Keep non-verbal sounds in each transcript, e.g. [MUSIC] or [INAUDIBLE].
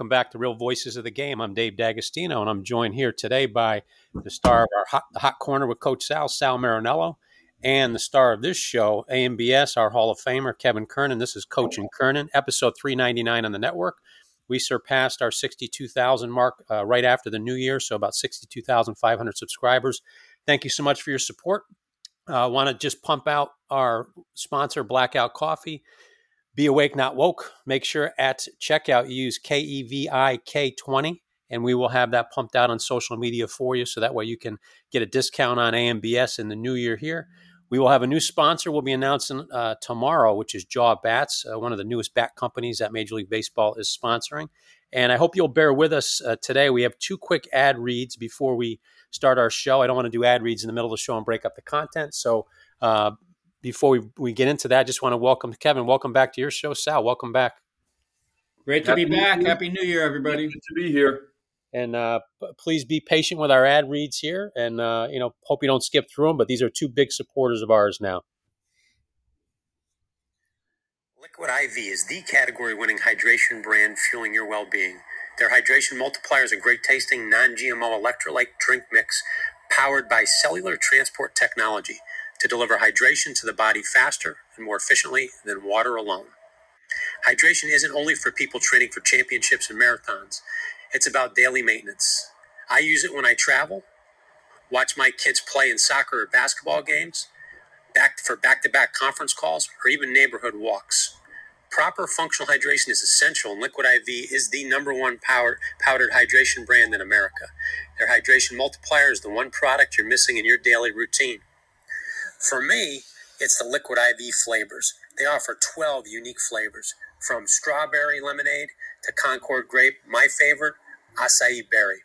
Welcome back to Real Voices of the Game. I'm Dave D'Agostino, and I'm joined here today by the star of our hot, the hot Corner with Coach Sal, Sal Marinello, and the star of this show, AMBS, our Hall of Famer, Kevin Kernan. This is Coach and Kernan, episode 399 on the network. We surpassed our 62,000 mark uh, right after the new year, so about 62,500 subscribers. Thank you so much for your support. I uh, want to just pump out our sponsor, Blackout Coffee. Be awake, not woke. Make sure at checkout you use K E V I K 20, and we will have that pumped out on social media for you so that way you can get a discount on AMBS in the new year here. We will have a new sponsor we'll be announcing uh, tomorrow, which is Jaw Bats, uh, one of the newest bat companies that Major League Baseball is sponsoring. And I hope you'll bear with us uh, today. We have two quick ad reads before we start our show. I don't want to do ad reads in the middle of the show and break up the content. So uh, before we, we get into that, I just want to welcome Kevin. Welcome back to your show, Sal. Welcome back. Great to Happy be back. Happy New Year, everybody. Good to be here. And uh, please be patient with our ad reads here, and uh, you know, hope you don't skip through them. But these are two big supporters of ours now. Liquid IV is the category-winning hydration brand fueling your well-being. Their hydration multiplier is a great tasting, non GMO electrolyte drink mix powered by cellular transport technology to deliver hydration to the body faster and more efficiently than water alone. Hydration isn't only for people training for championships and marathons, it's about daily maintenance. I use it when I travel, watch my kids play in soccer or basketball games, back for back to back conference calls, or even neighborhood walks. Proper functional hydration is essential, and Liquid IV is the number one powdered hydration brand in America. Their hydration multiplier is the one product you're missing in your daily routine. For me, it's the Liquid IV flavors. They offer 12 unique flavors, from strawberry lemonade to Concord grape, my favorite, acai berry.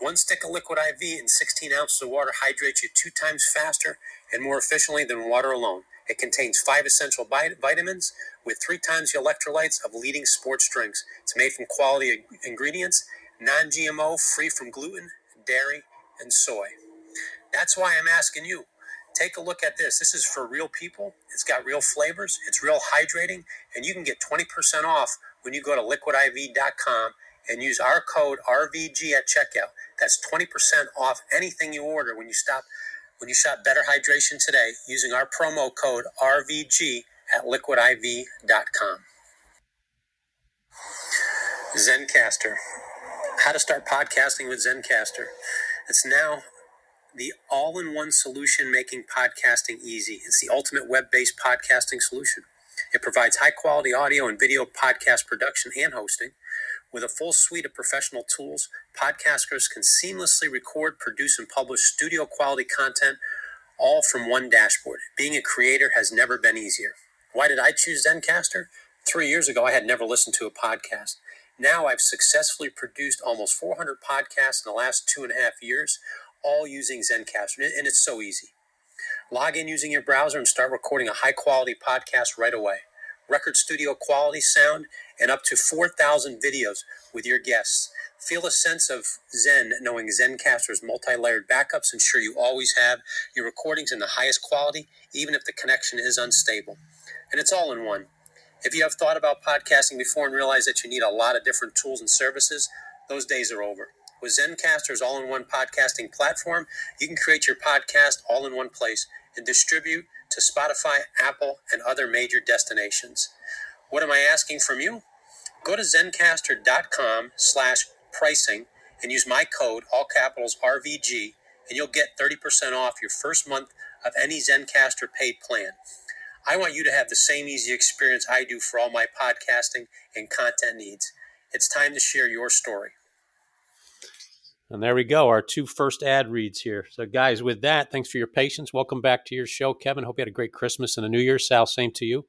One stick of Liquid IV in 16 ounces of water hydrates you two times faster and more efficiently than water alone. It contains five essential vitamins with three times the electrolytes of leading sports drinks. It's made from quality ingredients, non GMO, free from gluten, dairy, and soy. That's why I'm asking you take a look at this. This is for real people. It's got real flavors, it's real hydrating, and you can get 20% off when you go to liquidiv.com and use our code RVG at checkout. That's 20% off anything you order when you stop when you shop Better Hydration today using our promo code RVG at liquidiv.com. Zencastr. How to start podcasting with Zencastr. It's now the all in one solution making podcasting easy. It's the ultimate web based podcasting solution. It provides high quality audio and video podcast production and hosting with a full suite of professional tools, podcasters can seamlessly record, produce, and publish studio quality content all from one dashboard. Being a creator has never been easier. Why did I choose Zencastr? Three years ago, I had never listened to a podcast. Now I've successfully produced almost 400 podcasts in the last two and a half years, all using Zencastr, and it's so easy. Log in using your browser and start recording a high quality podcast right away record studio quality sound, and up to 4,000 videos with your guests. Feel a sense of zen knowing Zencastr's multi layered backups ensure you always have your recordings in the highest quality, even if the connection is unstable. And it's all in one. If you have thought about podcasting before and realize that you need a lot of different tools and services, those days are over. With Zencastr's all in one podcasting platform, you can create your podcast all in one place and distribute to Spotify, Apple, and other major destinations. What am I asking from you? Go to zencastr.com slash pricing and use my code, all capitals RVG, and you'll get 30% off your first month of any Zencastr paid plan. I want you to have the same easy experience I do for all my podcasting and content needs. It's time to share your story. And there we go, our two first ad reads here. So, guys, with that, thanks for your patience. Welcome back to your show, Kevin. Hope you had a great Christmas and a New Year. Sal, same to you.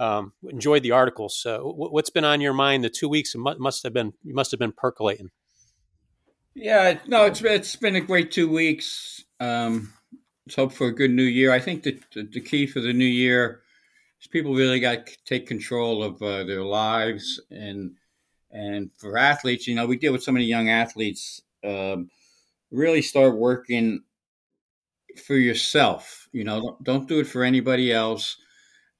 Um, enjoyed the articles. Uh, what's been on your mind? The two weeks must have been you must have been percolating. Yeah, no, it's it's been a great two weeks. Um, let's hope for a good New Year. I think that the, key for the New Year is people really got to take control of uh, their lives and and for athletes, you know, we deal with so many young athletes um, really start working for yourself. You know, don't, don't do it for anybody else,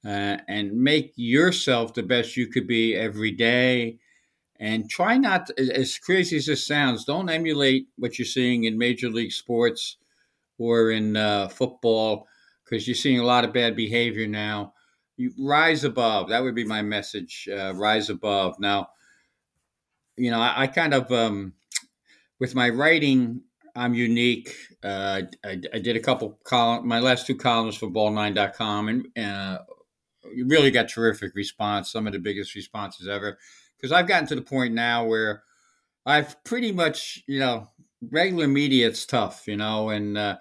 uh, and make yourself the best you could be every day. and try not to, as crazy as this sounds don't emulate what you're seeing in major league sports or in uh, football because you're seeing a lot of bad behavior now you rise above that would be my message uh, rise above now you know i, I kind of um, with my writing i'm unique. Uh, I, I, did a couple columns my last two columns for ball9.com and uh, really got terrific response some of the biggest responses ever. Because I've gotten to the point now where I've pretty much, you know, regular media, it's tough, you know, and uh,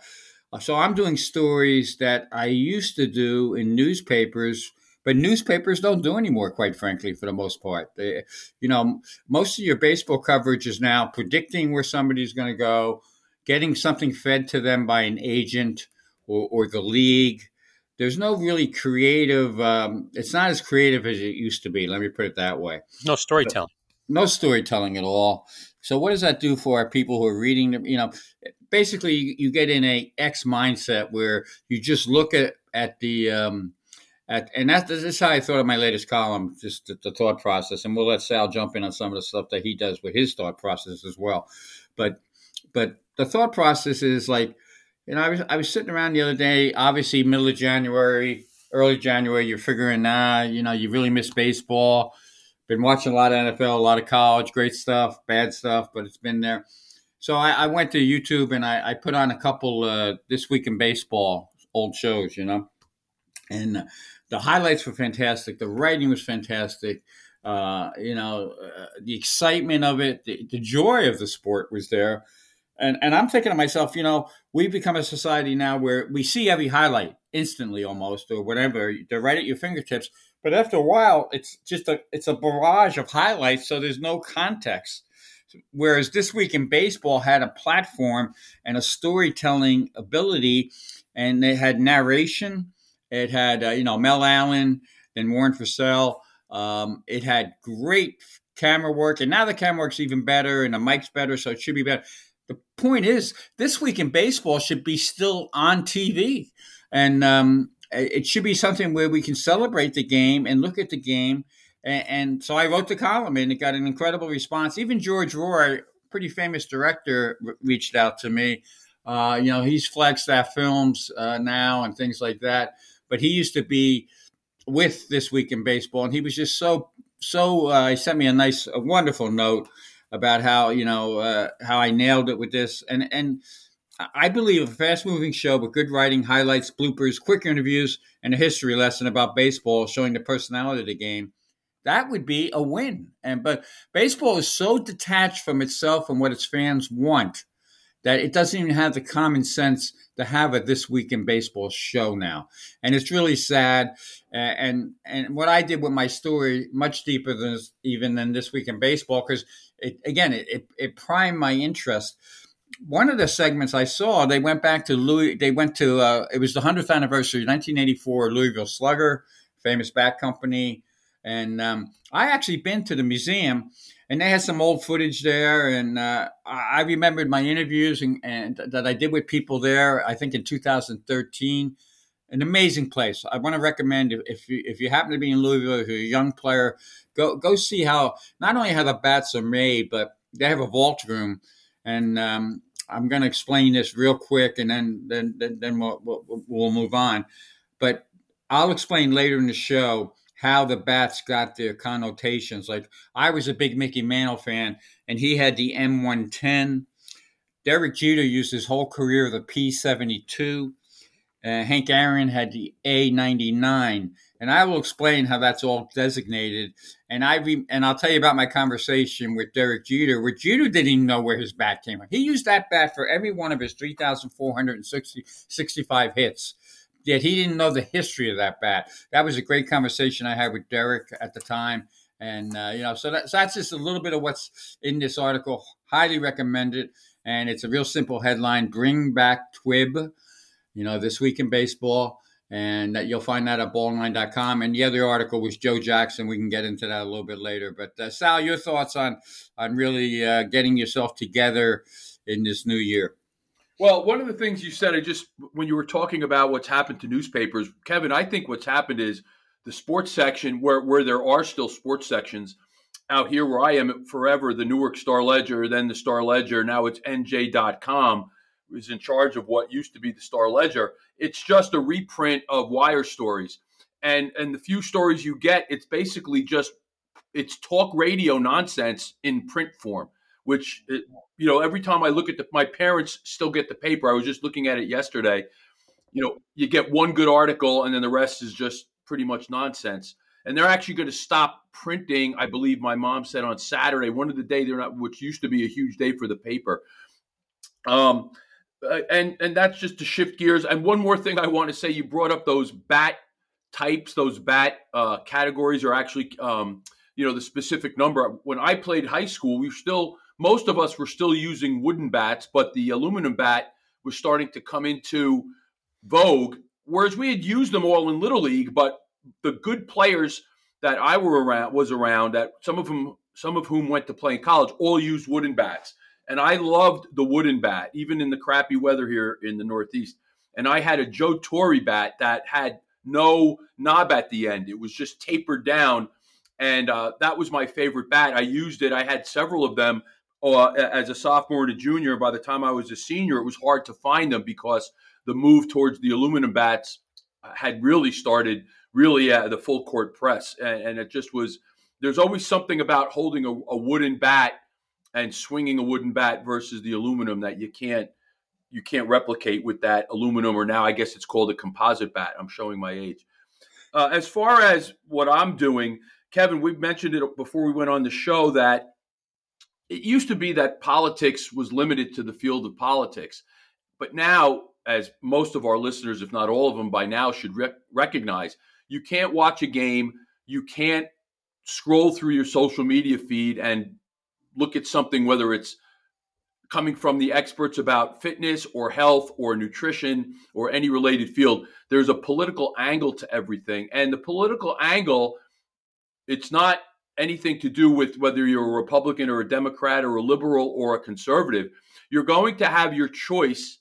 so I'm doing stories that I used to do in newspapers, but newspapers don't do anymore, quite frankly, for the most part. They, you know, most of your baseball coverage is now predicting where somebody's going to go, getting something fed to them by an agent or, or the league there's no really creative. Um, it's not as creative as it used to be. Let me put it that way. No storytelling. no storytelling at all. So what does that do for our people who are reading? Them? You know, basically you, you get in a X mindset where you just look at at the um, at, and that's this is how I thought of my latest column, just the, the, thought process. And we'll let Sal jump in on some of the stuff that he does with his thought process as well. But but the thought process is like you know, I was I was sitting around the other day, obviously middle of January, early January, you're figuring, nah, you know, you really miss baseball. Been watching a lot of NFL, a lot of college, great stuff, bad stuff, but it's been there. So I, I went to YouTube and I, I put on a couple uh, this week in baseball old shows, you know, and the highlights were fantastic. The writing was fantastic. Uh, you know, uh, the excitement of it, the, the joy of the sport was there. And and I'm thinking to myself, you know, we've become a society now where we see every highlight instantly almost or whatever. They're right at your fingertips. But after a while, it's just a it's a barrage of highlights, so there's no context. Whereas this week in baseball had a platform and a storytelling ability, and they had narration. It had uh, you know Mel Allen, then Warner Fusselle. Um, it had great camera work, and now the camera work's even better, and the mic's better, so it should be better the point is, this week in baseball should be still on TV, and um, it should be something where we can celebrate the game and look at the game. And, and, so I wrote the column, and it got an incredible response. Even George Roy, pretty famous director, reached out to me. Uh, you know, he's Flagstaff Films uh, now and things like that. But he used to be with this week in baseball, and he was just so so. Uh, he sent me a nice, a wonderful note about how you know uh, how I nailed it with this, and and I believe a fast moving show with good writing, highlights, bloopers, quick interviews, and a history lesson about baseball showing the personality of the game. That would be a win. And but baseball is so detached from itself and what its fans want that it doesn't even have the common sense to have a this week in baseball show now, and it's really sad. And and what I did with my story much deeper than even than this week in baseball because it, again, it, it, it primed my interest. One of the segments I saw, they went back to Louis. They went to uh, it was the hundredth anniversary, 1984, Louisville Slugger, famous bat company, and um, I actually been to the museum, and they had some old footage there, and uh, I remembered my interviews and, and that I did with people there. I think in 2013 an amazing place. I want to recommend if you, if you happen to be in Louisville, if you're a young player, go go see how not only how the bats are made, but they have a vault room, and um, I'm going to explain this real quick, and then then then, then we'll, we'll, we'll move on. But I'll explain later in the show how the bats got their connotations. Like I was a big Mickey Mantle fan, and he had the M110. Derek Jeter used his whole career the P72. Uh, Hank Aaron had the A99, and I will explain how that's all designated. And I re- and I'll tell you about my conversation with Derek Jeter, where Jeter didn't even know where his bat came from. He used that bat for every one of his 3,465 hits. Yet he didn't know the history of that bat. That was a great conversation I had with Derek at the time. And, uh, you know, so, that, so that's just a little bit of what's in this article. Highly recommend it. And it's a real simple headline Bring Back TWIB you know, this week in baseball. And that you'll find that at ball9.com. And the other article was Joe Jackson. We can get into that a little bit later. But uh, Sal, your thoughts on on really uh, getting yourself together in this new year? Well, one of the things you said, I just when you were talking about what's happened to newspapers, Kevin, I think what's happened is the sports section, where where there are still sports sections, out here where I am forever, the Newark Star Ledger, then the Star Ledger, now it's NJ.com, is in charge of what used to be the Star Ledger. It's just a reprint of wire stories. And and the few stories you get, it's basically just it's talk radio nonsense in print form, which you know, every time I look at the my parents still get the paper. I was just looking at it yesterday. You know, you get one good article and then the rest is just pretty much nonsense and they're actually going to stop printing. I believe my mom said on Saturday, one of the day they're not, which used to be a huge day for the paper. Um, uh, and and that's just to shift gears. And one more thing I want to say: you brought up those bat types, those bat uh, categories are actually, um, you know, the specific number. When I played high school, we still most of us were still using wooden bats, but the aluminum bat was starting to come into vogue. Whereas we had used them all in little league, but the good players that I were around was around that some of them some of whom went to play in college all used wooden bats. And I loved the wooden bat, even in the crappy weather here in the Northeast. And I had a Joe Torre bat that had no knob at the end. It was just tapered down. And uh, that was my favorite bat. I used it. I had several of them uh, as a sophomore and a junior. By the time I was a senior, it was hard to find them because the move towards the aluminum bats had really started really uh, the full court press, and, and, it just was. There's always something about holding a, a, wooden bat and swinging a wooden bat versus the aluminum that you can't you can't replicate with that aluminum, or now I guess it's called a composite bat. I'm showing my age. Uh, as far as what I'm doing, Kevin, we mentioned it before we went on the show that it used to be that politics was limited to the field of politics, but now, as most of our listeners, if not all of them by now, should recognize you can't watch a game. You can't scroll through your social media feed and look at something, whether it's coming from the experts about fitness or health or nutrition or any related field. There's a political angle to everything. And the political angle, it's not anything to do with whether you're a Republican or a Democrat or a liberal or a conservative. You're going to have your choice.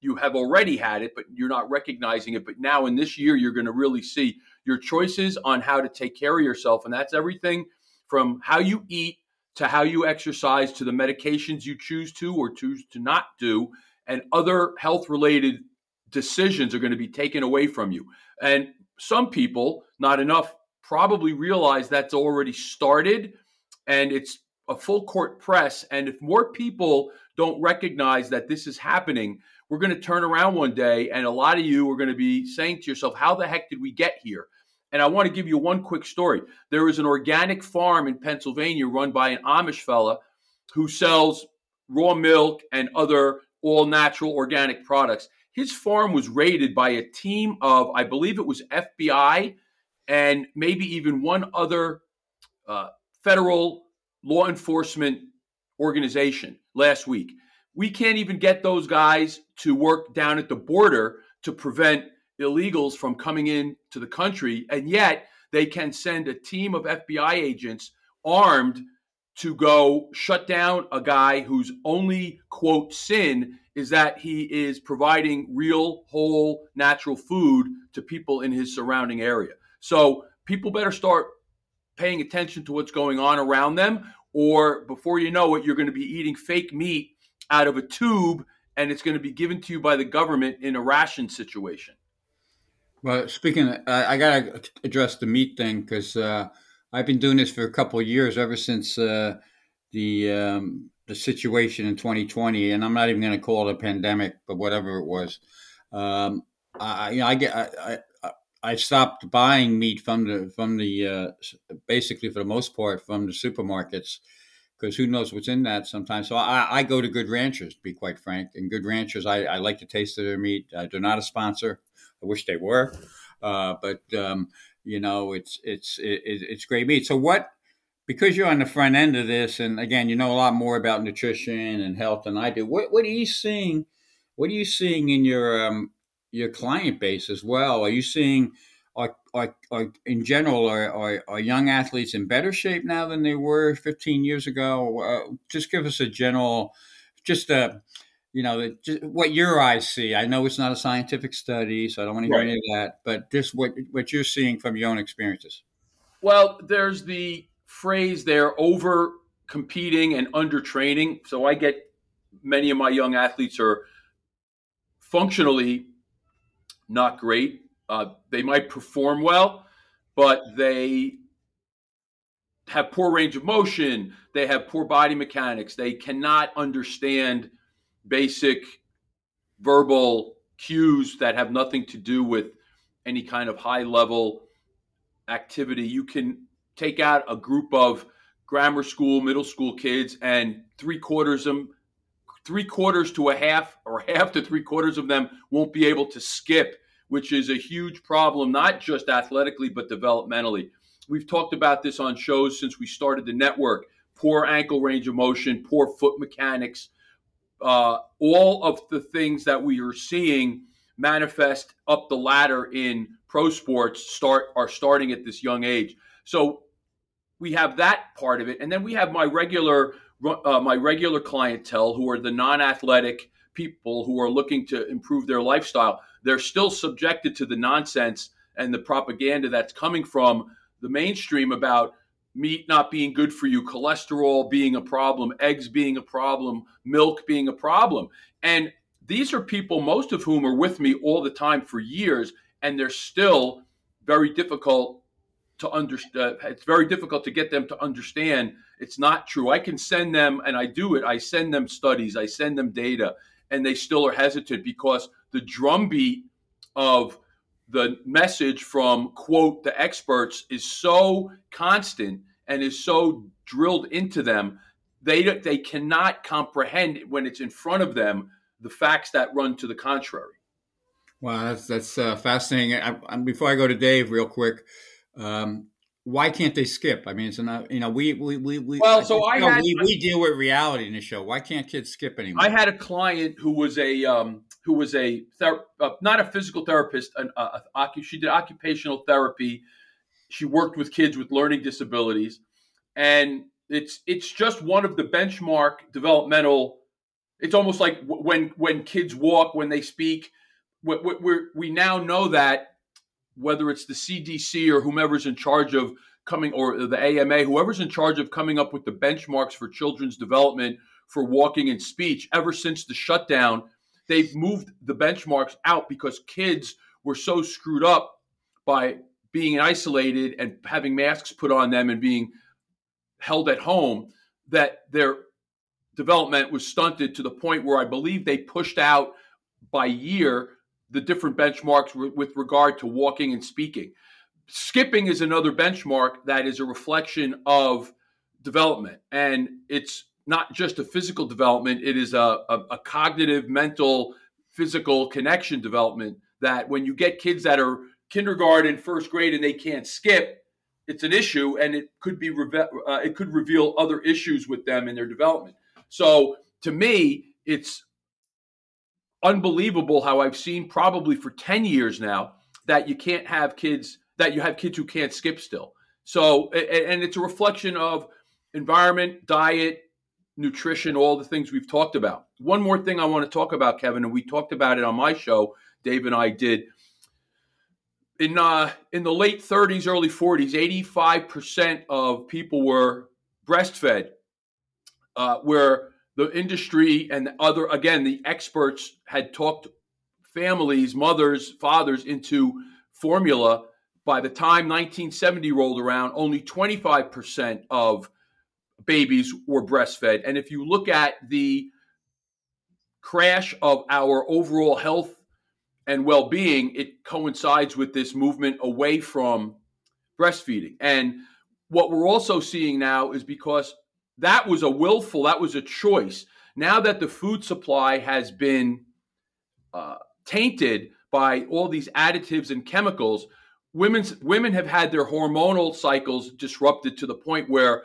You have already had it, but you're not recognizing it. But now in this year, you're going to really see your choices on how to take care of yourself. And that's everything from how you eat to how you exercise to the medications you choose to or choose to not do. And other health related decisions are going to be taken away from you. And some people, not enough, probably realize that's already started and it's a full court press. And if more people don't recognize that this is happening, we're going to turn around one day and a lot of you are going to be saying to yourself, How the heck did we get here? And I want to give you one quick story. There is an organic farm in Pennsylvania run by an Amish fella who sells raw milk and other all natural organic products. His farm was raided by a team of, I believe it was FBI and maybe even one other uh, federal law enforcement organization last week. We can't even get those guys to work down at the border to prevent illegals from coming in to the country, and yet they can send a team of FBI agents armed to go shut down a guy whose only quote sin is that he is providing real whole natural food to people in his surrounding area. So people better start paying attention to what's going on around them or before you know it you're going to be eating fake meat out of a tube and it's going to be given to you by the government in a ration situation. Well, speaking, of, I, I got to address the meat thing because uh, I've been doing this for a couple of years, ever since uh, the um, the situation in 2020, and I'm not even going to call it a pandemic, but whatever it was. Um, I, you know, I get, I, I, stopped buying meat from the from the uh, basically for the most part from the supermarkets because who knows what's in that sometimes. So I, I, go to Good Ranchers, to be quite frank. And Good Ranchers, I, I like the taste of their meat. Uh, they're not a sponsor. I wish they were, uh, but um, you know, it's it's it, it's great meat. So what? Because you're on the front end of this, and again, you know a lot more about nutrition and health than I do. What what are you seeing? What are you seeing in your um, your client base as well? Are you seeing like are, are in general are, are, are, young athletes in better shape now than they were 15 years ago? Uh, just give us a general, just a you know, just what your eyes see. I know it's not a scientific study, so I don't want to hear right. any of that. But just what what you're seeing from your own experiences. Well, there's the phrase they're over competing and under training. So I get many of my young athletes are functionally not great. Uh, they might perform well, but they have poor range of motion. They have poor body mechanics. They cannot understand basic verbal cues that have nothing to do with any kind of high level activity. You can take out a group of grammar school, middle school kids, and three quarters of them, three quarters to a half, or [LAUGHS] half to three quarters of them won't be able to skip, which is a huge problem, not just athletically, but developmentally. We've talked about this on shows since we started the network poor ankle range of motion, poor foot mechanics, uh, all of the things that we are seeing manifest up the ladder in pro sports start are starting at this young age. So we have that part of it, and then we have my regular uh, my regular clientele who are the non-athletic people who are looking to improve their lifestyle. They're still subjected to the nonsense and the propaganda that's coming from the mainstream about meat not being good for you, cholesterol being a problem, eggs being a problem, milk being a problem. And these are people, most of whom are with me all the time for years, and they're still very difficult to understand. Uh, it's very difficult to get them to understand it's not true. I can send them, and I do it. I send them studies, I send them data, and they still are hesitant because the drumbeat of the message from quote the experts is so constant and is so drilled into them they they cannot comprehend when it's in front of them the facts that run to the contrary Wow, that's that's uh, fascinating. I, I, before I go to Dave, real quick, um, why can't they skip? I mean, it's not you know we we we, we well, so I know, had, we, we, deal with reality in the show. Why can't kids skip anymore? I had a client who was a um, who was a ther- uh, not a physical therapist. An, uh, she did occupational therapy. She worked with kids with learning disabilities, and it's it's just one of the benchmark developmental. It's almost like when when kids walk, when they speak we we now know that whether it's the CDC or whomever's in charge of coming, or the AMA, whoever's in charge of coming up with the benchmarks for children's development for walking and speech, ever since the shutdown, they've moved the benchmarks out because kids were so screwed up by being isolated and having masks put on them and being held at home that their development was stunted to the point where I believe they pushed out by year the different benchmarks with regard to walking and speaking. Skipping is another benchmark that is a reflection of development, and it's not just a physical development, it is a, a, a cognitive, mental, physical connection development. That when you get kids that are kindergarten, first grade, and they can't skip, it's an issue, and it could be uh, it could reveal other issues with them in their development. So to me, it's unbelievable how I've seen probably for 10 years now that you can't have kids, that you have kids who can't skip still. So, and it's a reflection of environment, diet, nutrition, all the things we've talked about. One more thing I want to talk about, Kevin, and we talked about it on my show, Dave and I did. In, uh, in the late 30s, early 40s, 85% of people were breastfed, uh, where the industry and other again the experts had talked families mothers fathers into formula. By the time 1970 rolled around only 25% of babies were breastfed. And if you look at the crash of our overall health and well-being it coincides with this movement away from breastfeeding. And what we're also seeing now is because that was a willful, that was a choice. Now that the food supply has been uh, tainted by all these additives and chemicals, women's women have had their hormonal cycles disrupted to the point where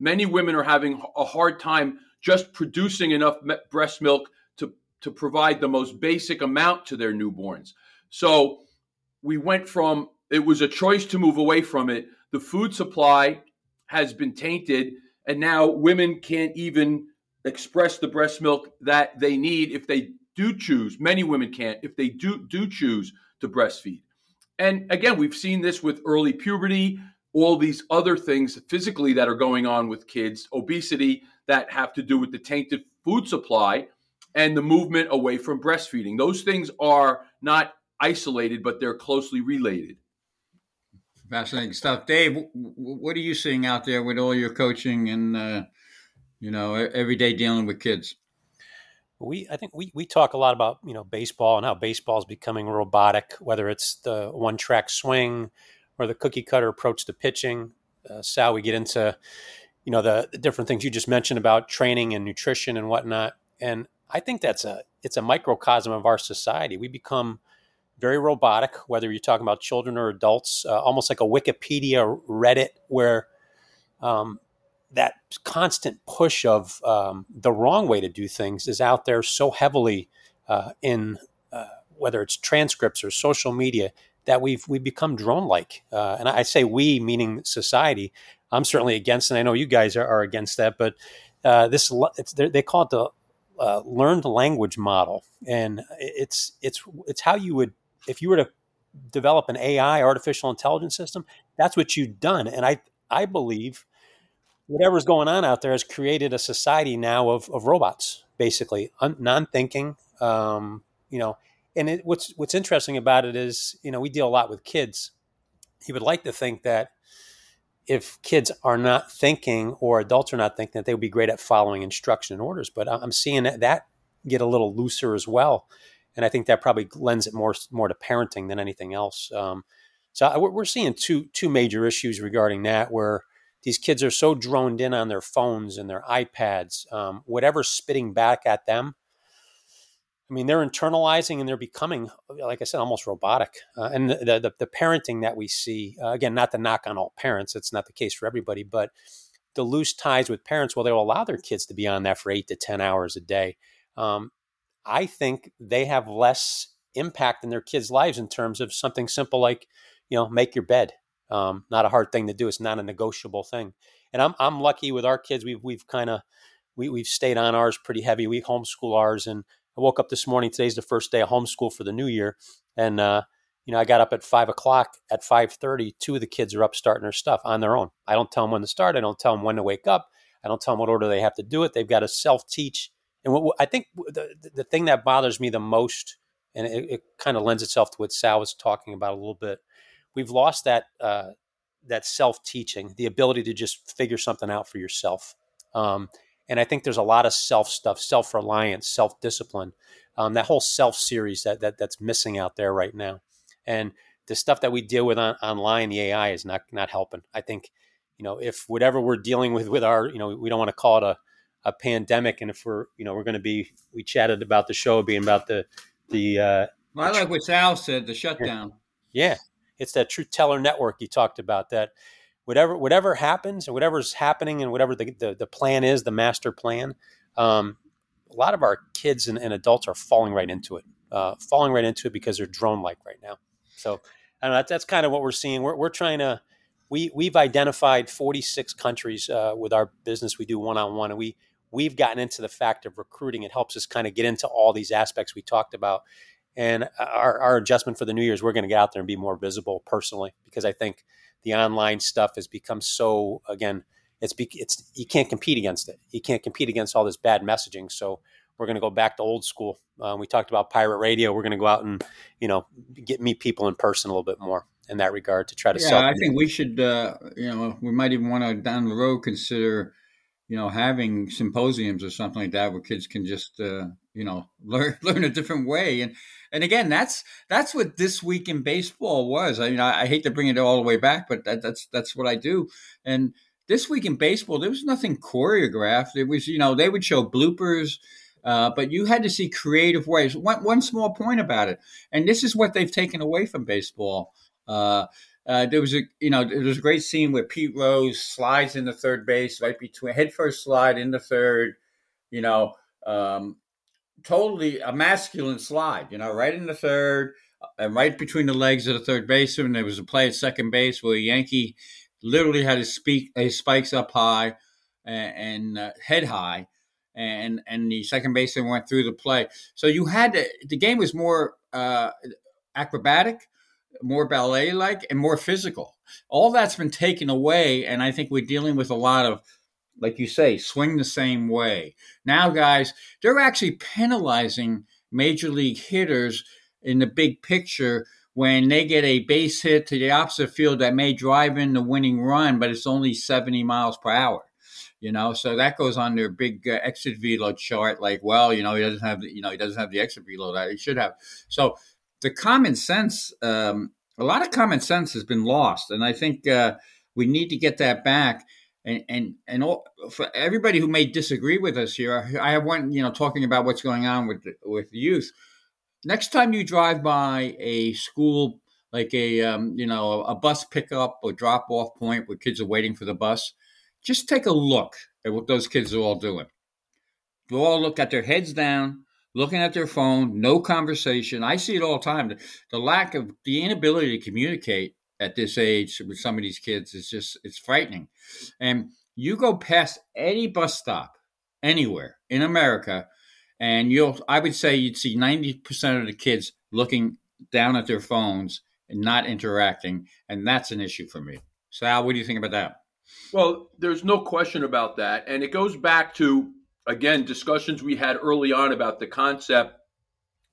many women are having a hard time just producing enough breast milk to to provide the most basic amount to their newborns. So we went from it was a choice to move away from it. The food supply has been tainted and now women can't even express the breast milk that they need if they do choose. Many women can't if they do do choose to breastfeed. And again, we've seen this with early puberty, all these other things physically that are going on with kids, obesity that have to do with the tainted food supply and the movement away from breastfeeding. Those things are not isolated, but they're closely related. Fascinating stuff, Dave. What are you seeing out there with all your coaching and uh, you know every day dealing with kids? We, I think we, we talk a lot about you know baseball and how baseball is becoming robotic, whether it's the one track swing or the cookie cutter approach to pitching. Uh, Sal, we get into you know the, the different things you just mentioned about training and nutrition and whatnot, and I think that's a it's a microcosm of our society. We become very robotic, whether you're talking about children or adults, uh, almost like a Wikipedia, Reddit, where um, that constant push of um, the wrong way to do things is out there so heavily uh, in uh, whether it's transcripts or social media that we've we become drone like. Uh, and I say we, meaning society. I'm certainly against, and I know you guys are, are against that. But uh, this they call it the uh, learned language model, and it's it's it's how you would if you were to develop an AI, artificial intelligence system. That's what you've done, and I I believe whatever's going on out there has created a society now of, of robots, basically un, non-thinking. Um, you know, and it, what's what's interesting about it is, you know, we deal a lot with kids. You would like to think that if kids are not thinking or adults are not thinking, that they would be great at following instruction and orders. But I'm seeing that get a little looser as well, and I think that probably lends it more more to parenting than anything else. Um, so we're seeing two two major issues regarding that where these kids are so droned in on their phones and their iPads, um, whatever's spitting back at them. I mean, they're internalizing and they're becoming, like I said, almost robotic. Uh, and the, the, the parenting that we see, uh, again, not to knock on all parents, it's not the case for everybody, but the loose ties with parents, well, they'll allow their kids to be on that for eight to 10 hours a day. Um, I think they have less impact in their kids' lives in terms of something simple like, you know, make your bed. Um, not a hard thing to do. It's not a negotiable thing. And I'm I'm lucky with our kids. We've we've kind of we we've stayed on ours pretty heavy. We homeschool ours, and I woke up this morning. Today's the first day of homeschool for the new year, and uh, you know I got up at five o'clock. At five thirty, two of the kids are up starting their stuff on their own. I don't tell them when to start. I don't tell them when to wake up. I don't tell them what order they have to do it. They've got to self teach. And what, I think the the thing that bothers me the most, and it, it kind of lends itself to what Sal was talking about a little bit we've lost that uh, that self teaching, the ability to just figure something out for yourself. Um, and I think there's a lot of self stuff, self reliance, self discipline, um, that whole self series that, that that's missing out there right now. And the stuff that we deal with on, online, the AI is not not helping. I think, you know, if whatever we're dealing with with our, you know, we don't want to call it a, a pandemic, and if we're, you know, we're going to be, we chatted about the show being about the the. Uh, well, I like what Sal said, the shutdown. Yeah, it's that truth teller network you talked about that whatever whatever happens and whatever's happening and whatever the, the, the plan is, the master plan, um, a lot of our kids and, and, adults are falling right into it, uh, falling right into it because they're drone like right now. So I know, that's, that's kind of what we're seeing. We're, we're trying to, we, we've identified 46 countries uh, with our business. We do one-on-one and we, we've gotten into the fact of recruiting. It helps us kind of get into all these aspects we talked about. And our, our adjustment for the New year is we're going to get out there and be more visible personally because I think the online stuff has become so again, it's it's you can't compete against it. You can't compete against all this bad messaging. So we're going to go back to old school. Uh, we talked about pirate radio. We're going to go out and you know get meet people in person a little bit more in that regard to try to yeah, sell. I think we should. Uh, you know, we might even want to down the road consider you know, having symposiums or something like that where kids can just, uh, you know, [LAUGHS] learn learn a different way. And and again, that's that's what this week in baseball was. I mean, I, I hate to bring it all the way back, but that, that's that's what I do. And this week in baseball, there was nothing choreographed. It was, you know, they would show bloopers. Uh, but you had to see creative ways. One, one small point about it, and this is what they've taken away from baseball. Uh, uh, there was a you know there was a great scene where Pete Rose slides in the third base right between head first slide in the third, you know, um, totally a masculine slide, you know, right in the third uh, and right between the legs of the third baseman. There was a play at second base where a Yankee literally had his speak his spikes up high and, and uh, head high. And and the second baseman went through the play, so you had to, the game was more uh, acrobatic, more ballet like, and more physical. All that's been taken away. And I think we're dealing with a lot of, like you say, swing the same way. Now, guys, they're actually penalizing major league hitters in the big picture when they get a base hit to the opposite field that may drive in the winning run, but it's only 70 miles per hour. You know, so that goes on their big uh, exit velo chart. Like, well, you know, he doesn't have, the, you know, he doesn't have the exit velo that he should have. So the common sense, um, a lot of common sense has been lost, and I think uh, we need to get that back. And and and all, for everybody who may disagree with us here, I have one, you know, talking about what's going on with with youth. Next time you drive by a school like a um, you know a bus pickup or drop off point where kids are waiting for the bus, just take a look at what those kids are all doing. They all look at their heads down, looking at their phone, no conversation. I see it all the time. The, the lack of the inability to communicate at this age with some of these kids is just it's frightening. And you go past any bus stop anywhere in America, and you'll I would say you'd see ninety percent of the kids looking down at their phones and not interacting, and that's an issue for me. Sal, what do you think about that? Well, there's no question about that. And it goes back to, again, discussions we had early on about the concept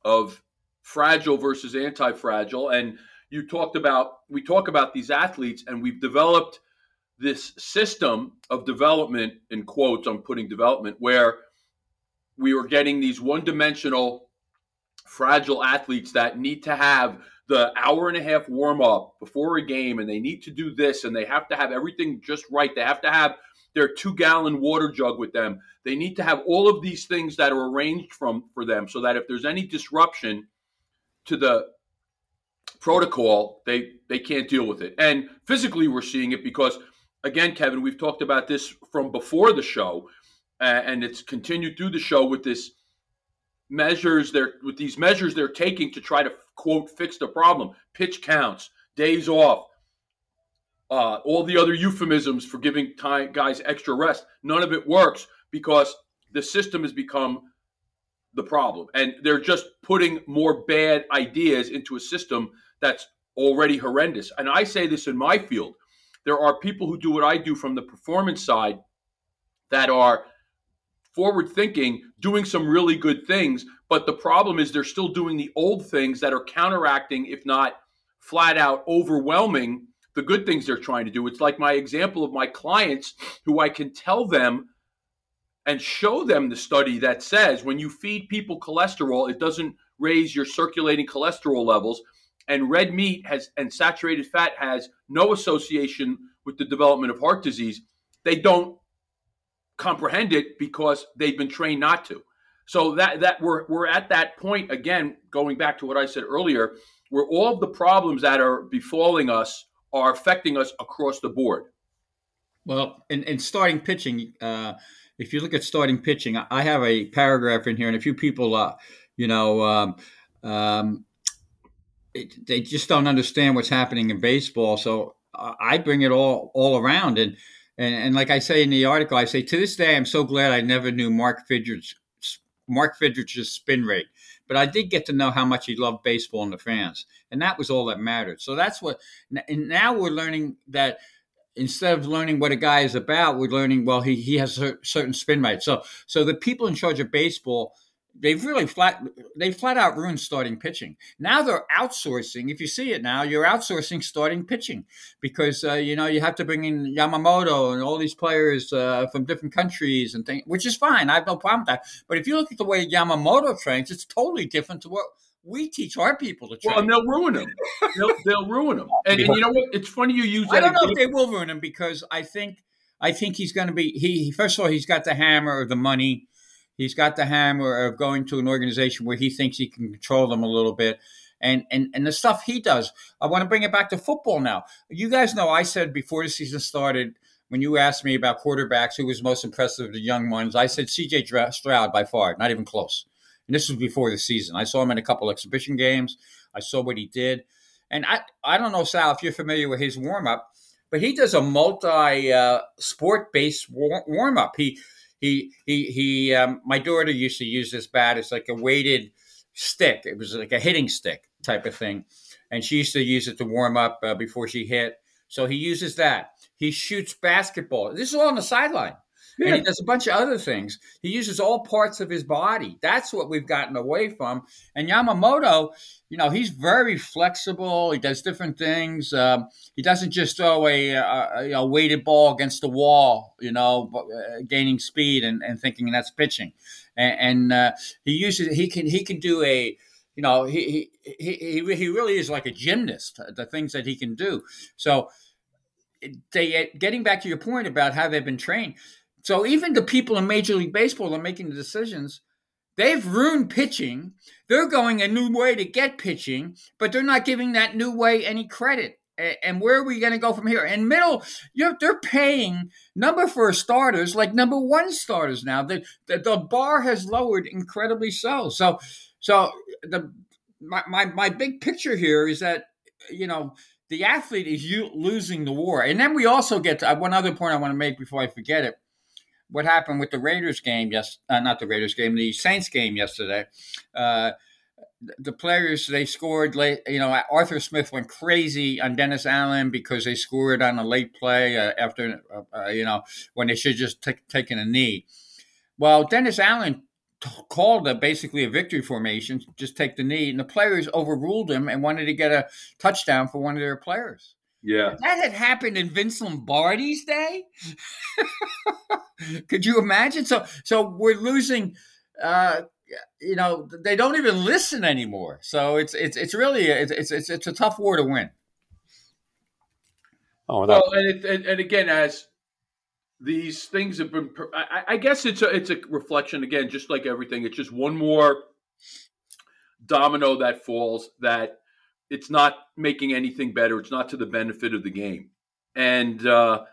of fragile versus anti fragile. And you talked about, we talk about these athletes, and we've developed this system of development, in quotes, I'm putting development, where we were getting these one dimensional, fragile athletes that need to have the hour and a half warm up before a game and they need to do this and they have to have everything just right. They have to have their two gallon water jug with them. They need to have all of these things that are arranged from for them so that if there's any disruption to the protocol, they they can't deal with it. And physically we're seeing it because again, Kevin, we've talked about this from before the show uh, and it's continued through the show with this measures they're with these measures they're taking to try to quote fix the problem pitch counts days off uh, all the other euphemisms for giving time, guys extra rest none of it works because the system has become the problem and they're just putting more bad ideas into a system that's already horrendous and i say this in my field there are people who do what i do from the performance side that are forward thinking, doing some really good things. But the problem is they're still doing the old things that are counteracting, if not flat out overwhelming, the good things they're trying to do. It's like my example of my clients who I can tell them and show them the study that says when you feed people cholesterol, it doesn't raise your circulating cholesterol levels. And red meat has and saturated fat has no association with the development of heart disease. They don't comprehend it because they've been trained not to. So that that we're we're at that point again, going back to what I said earlier, where all of the problems that are befalling us are affecting us across the board. Well, in, in starting pitching, uh, if you look at starting pitching, I have a paragraph in here, and a few people, uh, you know, um, um, it, they just don't understand what's happening in baseball. So I bring it all all around, and and, and like I say in the article, I say to this day, I'm so glad I never knew Mark Fidrych, Mark Fidrych's spin rate, but I did get to know how much he loved baseball and the fans, and that was all that mattered. So that's what. And now we're learning that instead of learning what a guy is about, we're learning well he he has a certain spin rate. So so the people in charge of baseball they've really flat they flat out ruined starting pitching. Now they're outsourcing. If you see it now, you're outsourcing starting pitching because uh, you know you have to bring in Yamamoto and all these players uh, from different countries and things, which is fine. I have no problem with that. But if you look at the way Yamamoto trains, it's totally different to what we teach our people to train. Well, and they'll ruin them. they'll, they'll ruin them. And, and, you know what? It's funny you use. I don't know if they will ruin him because I think I think he's going to be. He first of all, he's got the hammer of the money He's got the hammer of going to an organization where he thinks he can control them a little bit. And, and, and the stuff he does. I want to bring it back to football now. You guys know I said before the season started, when you asked me about quarterbacks, who was most impressive of the young ones, I said CJ Stroud by far, not even close. And this was before the season. I saw him in a couple exhibition games. I saw what he did. And I, I don't know, Sal, if you're familiar with his warm up, but he does a multi uh, sport based warm up. He he he he. Um, my daughter used to use this bat. It's like a weighted stick. It was like a hitting stick type of thing. and she used to use it to warm up uh, before she hit. So he uses that. He shoots basketball. This is all on the sideline. Yeah. And he does a bunch of other things. He uses all parts of his body. That's what we've gotten away from. And Yamamoto, you know, he's very flexible. He does different things. Um, he doesn't just throw a, a, a, weighted ball against the wall, you know, uh, gaining speed and, and thinking that's pitching. And, and uh, he uses he can he can do a you know he, he he he really is like a gymnast. The things that he can do. So they getting back to your point about how they've been trained so even the people in Major League Baseball are making the decisions. They've ruined pitching. They're going a new way to get pitching, but they're not giving that new way any credit. And where are we going to go from here? And middle, they're paying number four starters like number one starters now. The, the, the bar has lowered incredibly so. So, so the my, my my big picture here is that you know the athlete is you losing the war. And then we also get to uh, one other point I want to make before I forget it what happened with the Raiders game, yes, uh, not the Raiders game, the Saints game yesterday. Uh, the players they scored late. You know, Arthur Smith went crazy on Dennis Allen because they scored on a late play uh, after uh, uh you know when they should just t- taken a knee. Well, Dennis Allen t- called a basically a victory formation, just take the knee, and the players overruled him and wanted to get a touchdown for one of their players. Yeah. If that had happened in Vince Lombardi's day. [LAUGHS] Could you imagine? So so we're losing uh you know, they don't even listen anymore. So it's it's it's really it's it's it's, it's a tough war to win. Oh, well, and, it, and, and again, as these things have been, I, I guess it's a it's a reflection again, just like everything. It's just one more domino that falls that it's not making anything better. It's not to the benefit of the game. And uh,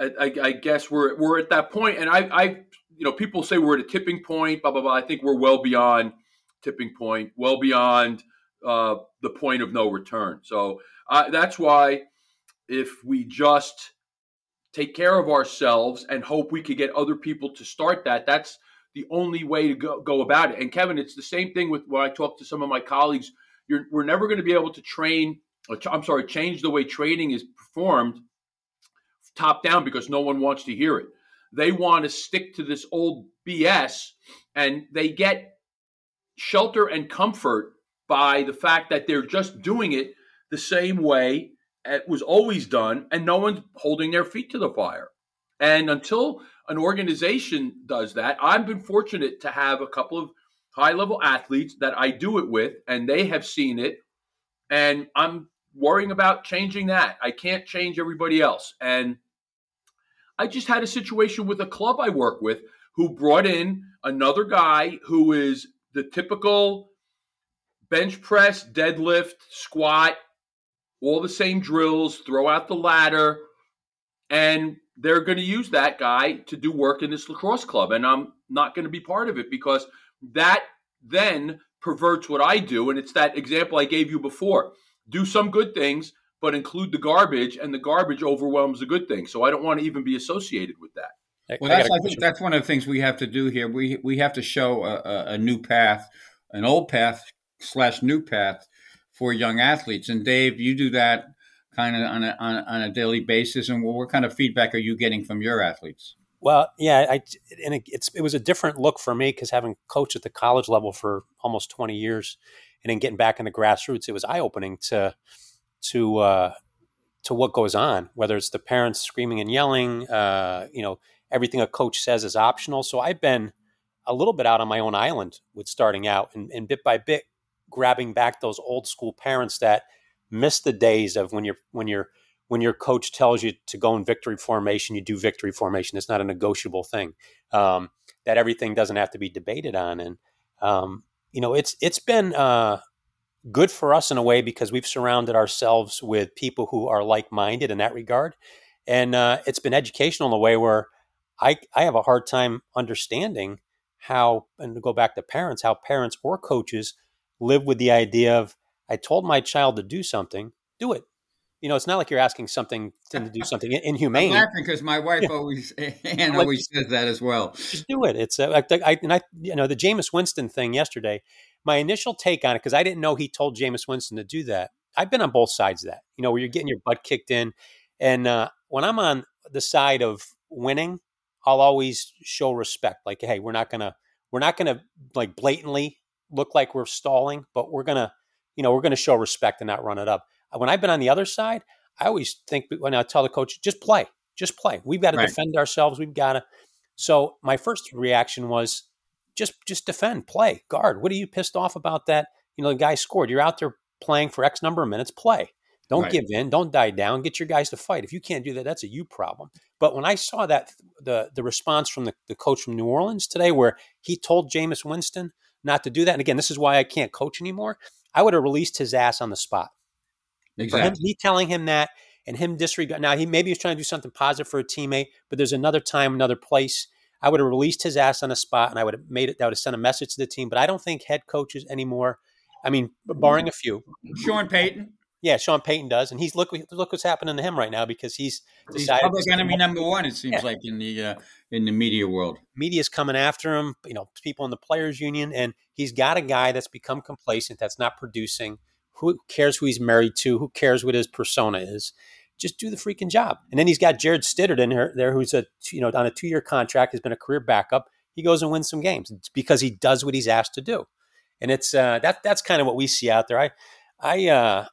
I, I, guess we're we're at that point. And I, I, you know, people say we're at a tipping point. Blah blah blah. I think we're well beyond tipping point, well beyond uh, the point of no return. So uh, that's why if we just take care of ourselves and hope we could get other people to start that, that's the only way to go, go about it. And Kevin, it's the same thing with when I talk to some of my colleagues you're, we're never going to be able to train. I'm sorry, change the way training is performed top down because no one wants to hear it. They want to stick to this old BS, and they get shelter and comfort by the fact that they're just doing it the same way it was always done, and no one's holding their feet to the fire. And until an organization does that, I've been fortunate to have a couple of high level athletes that I do it with, and they have seen it. And I'm worrying about changing that. I can't change everybody else. And I just had a situation with a club I work with who brought in another guy who is the typical bench press, deadlift, squat, all the same drills, throw out the ladder. And they're going to use that guy to do work in this lacrosse club. And I'm not going to be part of it because that then perverts what I do. And it's that example I gave you before. Do some good things, but include the garbage, and the garbage overwhelms the good things. So I don't want to even be associated with that. Well, that's, I, I think that's one of the things we have to do here. We we have to show a, a new path, an old path slash new path for young athletes. And Dave, you do that kind of on a, on, on a daily basis. And what kind of feedback are you getting from your athletes? Well, yeah, I and it, it's it was a different look for me because having coached at the college level for almost twenty years, and then getting back in the grassroots, it was eye opening to to uh, to what goes on. Whether it's the parents screaming and yelling, uh, you know, everything a coach says is optional. So I've been a little bit out on my own island with starting out, and, and bit by bit grabbing back those old school parents that miss the days of when you're when you're when your coach tells you to go in victory formation, you do victory formation. It's not a negotiable thing. Um, that everything doesn't have to be debated on, and um, you know, it's it's been uh, good for us in a way because we've surrounded ourselves with people who are like minded in that regard, and uh, it's been educational in a way where I I have a hard time understanding how, and to go back to parents, how parents or coaches live with the idea of I told my child to do something, do it you know, it's not like you're asking something to do [LAUGHS] something inhumane. I'm laughing because my wife yeah. always [LAUGHS] and always says that as well. Just do it. It's uh, I, I, and I, you know, the Jameis Winston thing yesterday. My initial take on it because I didn't know he told Jameis Winston to do that. I've been on both sides of that. You know, where you're getting your butt kicked in, and uh, when I'm on the side of winning, I'll always show respect. Like, hey, we're not gonna we're not gonna like blatantly look like we're stalling, but we're gonna you know we're gonna show respect and not run it up. When I've been on the other side, I always think when I tell the coach, just play, just play. We've got to right. defend ourselves. We've got to. So my first reaction was just just defend, play, guard. What are you pissed off about that? You know, the guy scored. You're out there playing for X number of minutes. Play. Don't right. give in. Don't die down. Get your guys to fight. If you can't do that, that's a you problem. But when I saw that the the response from the, the coach from New Orleans today, where he told Jameis Winston not to do that, and again, this is why I can't coach anymore. I would have released his ass on the spot. Exactly. Him, me telling him that and him disregard. Now he maybe he's trying to do something positive for a teammate, but there's another time, another place. I would have released his ass on the spot, and I would have made it. That would have sent a message to the team. But I don't think head coaches anymore. I mean, barring a few. Sean Payton. Yeah, Sean Payton does, and he's look look what's happening to him right now because he's decided. He's public enemy number one. It seems yeah. like in the uh, in the media world, media's coming after him. You know, people in the players' union, and he's got a guy that's become complacent, that's not producing. Who cares who he's married to? Who cares what his persona is? Just do the freaking job. And then he's got Jarrett Stidham in there, who's a you know on a two year contract, has been a career backup. He goes and wins some games because he does what he's asked to do, and it's uh, that that's kind of what we see out there. I I uh,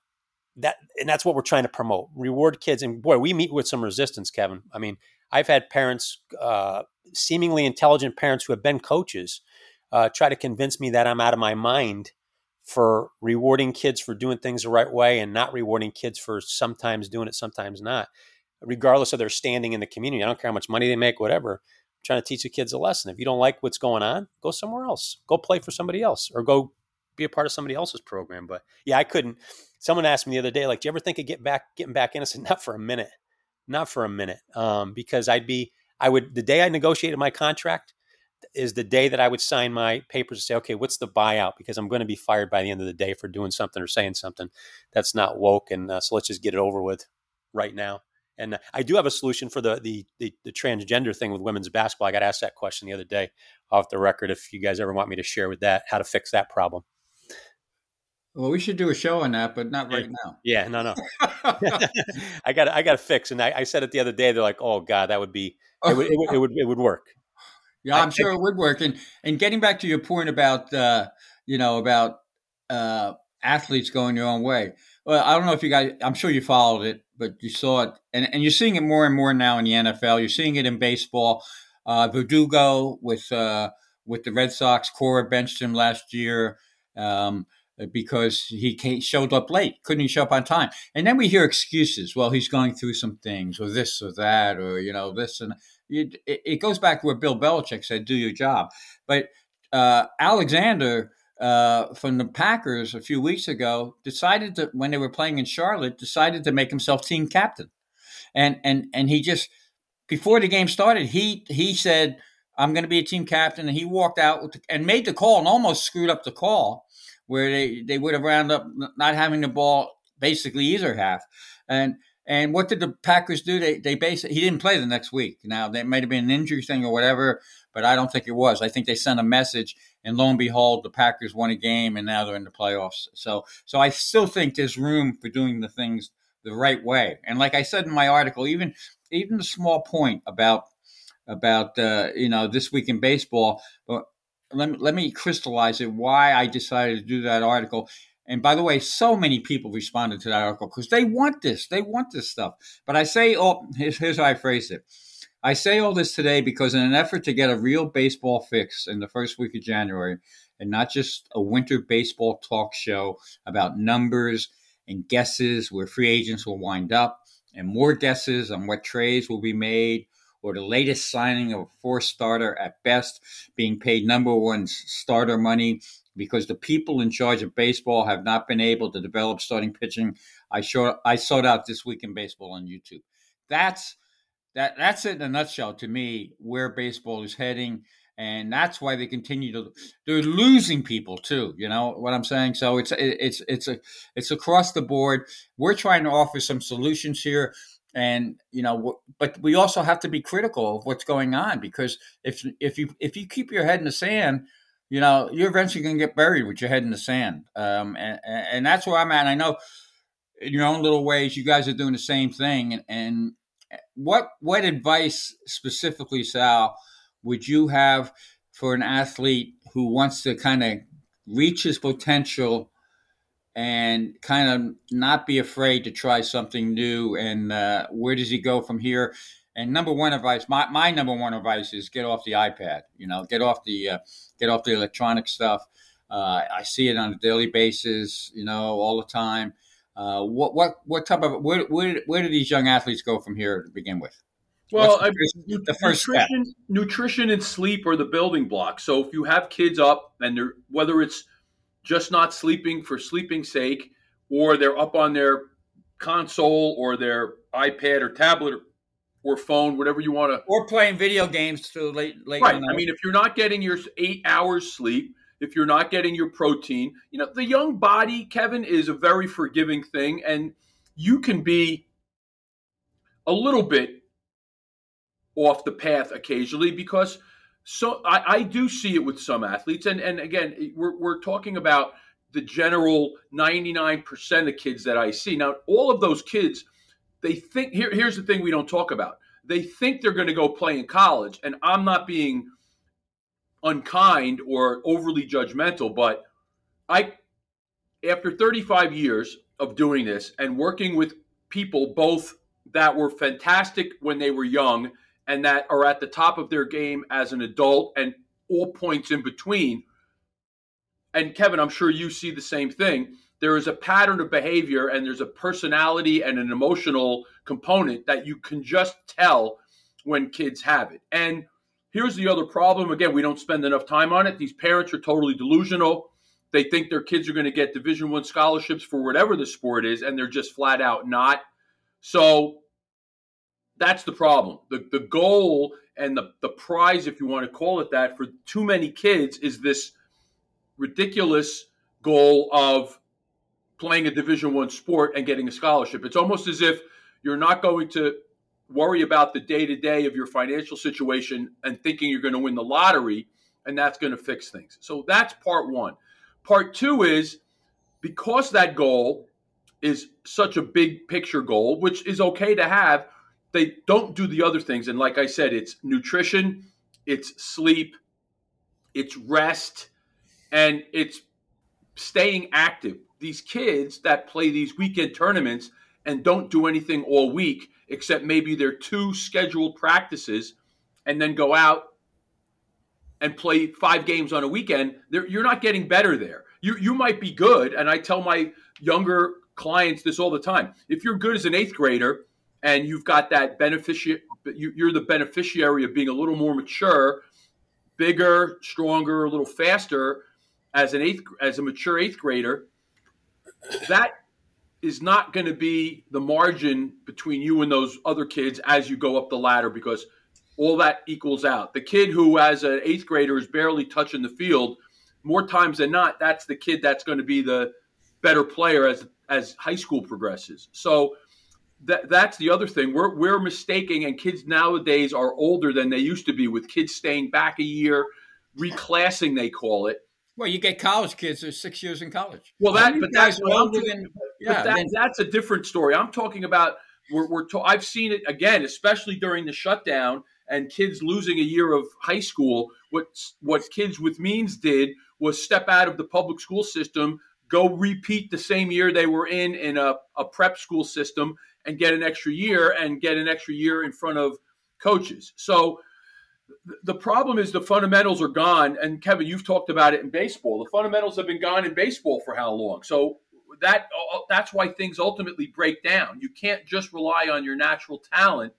that and that's what we're trying to promote reward kids and boy we meet with some resistance kevin i mean i've had parents uh, seemingly intelligent parents who have been coaches uh, try to convince me that i'm out of my mind for rewarding kids for doing things the right way and not rewarding kids for sometimes doing it sometimes not regardless of their standing in the community. I don't care how much money they make whatever. I'm trying to teach the kids a lesson. If you don't like what's going on go somewhere else. Go play for somebody else or go be a part of somebody else's program. But yeah i couldn't. Someone asked me the other day, like, do you ever think of getting back, getting back in? I said, not for a minute, not for a minute, um, because I'd be, I would, the day I negotiated my contract is the day that I would sign my papers and say, okay, what's the buyout? Because I'm going to be fired by the end of the day for doing something or saying something that's not woke, and uh, so let's just get it over with right now. And uh, I do have a solution for the, the, the the transgender thing with women's basketball. I got asked that question the other day off the record. If you guys ever want me to share with that, how to fix that problem. Well, we should do a show on that, but not right now. Yeah, no, no. [LAUGHS] [LAUGHS] I got, I got to fix. And I, I, said it the other day. They're like, "Oh God, that would be, it would, it would, it would, it would work." Yeah, I'm I, sure it would work. And and getting back to your point about, uh, you know, about uh, athletes going their own way. Well, I don't know if you guys. I'm sure you followed it, but you saw it, and and you're seeing it more and more now in the NFL. You're seeing it in baseball. Uh, Verdugo with uh, with the Red Sox, Cora benched him last year. Um, because he showed up late, couldn't he show up on time. And then we hear excuses. Well, he's going through some things, or this or that, or you know this and it, it goes back to what Bill Belichick said: "Do your job." But uh, Alexander uh, from the Packers a few weeks ago decided to, when they were playing in Charlotte, decided to make himself team captain, and and and he just before the game started, he he said. I'm going to be a team captain, and he walked out the, and made the call and almost screwed up the call where they, they would have wound up not having the ball basically either half. And and what did the Packers do? They they basically he didn't play the next week. Now that might have been an injury thing or whatever, but I don't think it was. I think they sent a message, and lo and behold, the Packers won a game, and now they're in the playoffs. So so I still think there's room for doing the things the right way. And like I said in my article, even even the small point about about uh, you know this week in baseball, but let me, let me crystallize it why I decided to do that article. And by the way, so many people responded to that article because they want this. They want this stuff. But I say, oh, here's, here's how I phrase it. I say all this today because in an effort to get a real baseball fix in the first week of January, and not just a winter baseball talk show about numbers and guesses where free agents will wind up, and more guesses on what trades will be made or the latest signing of a four starter at best being paid number one starter money because the people in charge of baseball have not been able to develop starting pitching. I showed I sought out this week in baseball on YouTube. That's that that's it in a nutshell to me where baseball is heading. And that's why they continue to. They're losing people too. You know what I'm saying. So it's it's it's a it's across the board. We're trying to offer some solutions here and you know but we also have to be critical of what's going on because if if you if you keep your head in the sand you know you're eventually going to get buried with your head in the sand um, and, and that's where i'm at i know in your own little ways, you guys are doing the same thing. And, and what what advice specifically, Sal, would you have for an athlete who wants to kind of reach his potential and kind of not be afraid to try something new? And uh, where does he go from here? And number one advice, my, my number one advice is get off the iPad. You know, get off the uh, get off the electronic stuff. Uh, I see it on a daily basis. You know, all the time. Uh, what what what type of where, where where do these young athletes go from here to begin with? Well, the, first, the first nutrition, step? nutrition and sleep are the building blocks. So if you have kids up and they're whether it's just not sleeping for sleeping's sake, or they're up on their console or their iPad or tablet or phone, whatever you want to, or playing video games till late late. Right. I mean, if you're not getting your eight hours sleep, if you're not getting your protein, you know, the young body, Kevin, is a very forgiving thing, and you can be a little bit off the path occasionally because so I, I do see it with some athletes, and and again, eh, we're we're talking about the general 99% of kids that I see. Now, all of those kids they think here, here's the thing we don't talk about. They think they're going to go play in college, and I'm not being unkind or overly judgmental, but I, after 35 years of doing this and working with people both that were fantastic when they were young and that are at the top of their game as an adult and all points in between. And Kevin, I'm sure you see the same thing there is a pattern of behavior and there's a personality and an emotional component that you can just tell when kids have it. And here's the other problem again, we don't spend enough time on it. These parents are totally delusional. They think their kids are going to get division 1 scholarships for whatever the sport is and they're just flat out not. So that's the problem. The the goal and the the prize if you want to call it that for too many kids is this ridiculous goal of playing a division one sport and getting a scholarship. It's almost as if you're not going to worry about the day to day of your financial situation and thinking you're going to win the lottery and that's going to fix things. So that's part one. Part two is because that goal is such a big picture goal which is okay to have they don't do the other things. And like i said it's nutrition it's sleep it's rest and it's staying active these kids that play these weekend tournaments and don't do anything all week except maybe their two scheduled practices and then go out and play five games on a weekend, you're not getting better there. You, you might be good. And I tell my younger clients this all the time. If you're good as an eighth grader and you've got that beneficiary, you're the beneficiary of being a little more mature, bigger, stronger, a little faster as an eighth, as a mature eighth grader, that is not going to be the margin between you and those other kids as you go up the ladder because all that equals out. The kid who, as an eighth grader, is barely touching the field, more times than not, that's the kid that's going to be the better player as as high school progresses. So that that's the other thing. We're we're mistaking, and kids nowadays are older than they used to be, with kids staying back a year, reclassing they call it well, you get college kids; they're six years in college. Well, that but that's older than, yeah, but that, then, that's a different story. I'm talking about. We're, we're to, I've seen it again, especially during the shutdown and kids losing a year of high school. What what kids with means did was step out of the public school system, go repeat the same year they were in in a, a prep school system, and get an extra year and get an extra year in front of coaches. So the problem is the fundamentals are gone. And Kevin, you've talked about it in baseball. The fundamentals have been gone in baseball for how long? So that uh, that's why things ultimately break down. You can't just rely on your natural talent.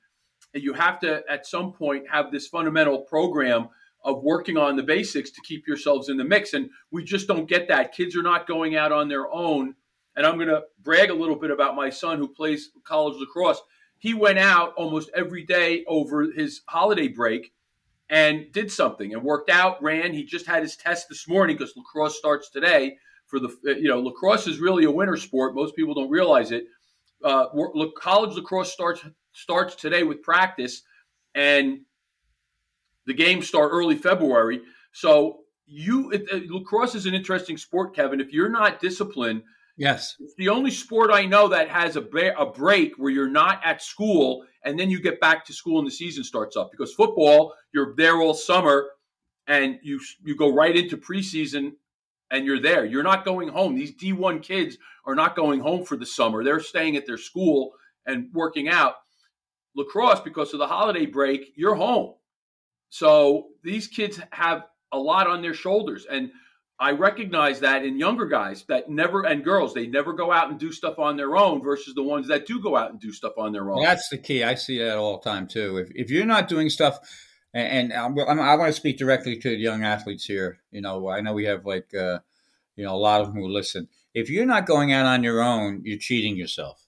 And you have to, at some point, have this fundamental program of working on the basics to keep yourselves in the mix. And we just don't get that. Kids are not going out on their own. And I'm going to brag a little bit about my son who plays college lacrosse. He went out almost every day over his holiday break and did something and worked out, ran. He just had his test this morning because lacrosse starts today. For the you know, lacrosse is really a winter sport. Most people don't realize it. Uh, college lacrosse starts starts today with practice, and the games start early February. So you it, it, lacrosse is an interesting sport, Kevin. If you're not disciplined, Yes. It's the only sport I know that has a, a break where you're not at school and then you get back to school and the season starts up. Because football, you're there all summer and you you go right into preseason and you're there. You're not going home. These D1 kids are not going home for the summer. They're staying at their school and working out. Lacrosse, because of the holiday break, you're home. So these kids have a lot on their shoulders. And I recognize that in younger guys that never and girls they never go out and do stuff on their own versus the ones that do go out and do stuff on their own. That's the key. I see that all the time too. If if you're not doing stuff, and, I'm, I'm, i want to speak directly to the young athletes here. You know, I know we have like uh, you know a lot of them who listen. If you're not going out on your own, you're cheating yourself.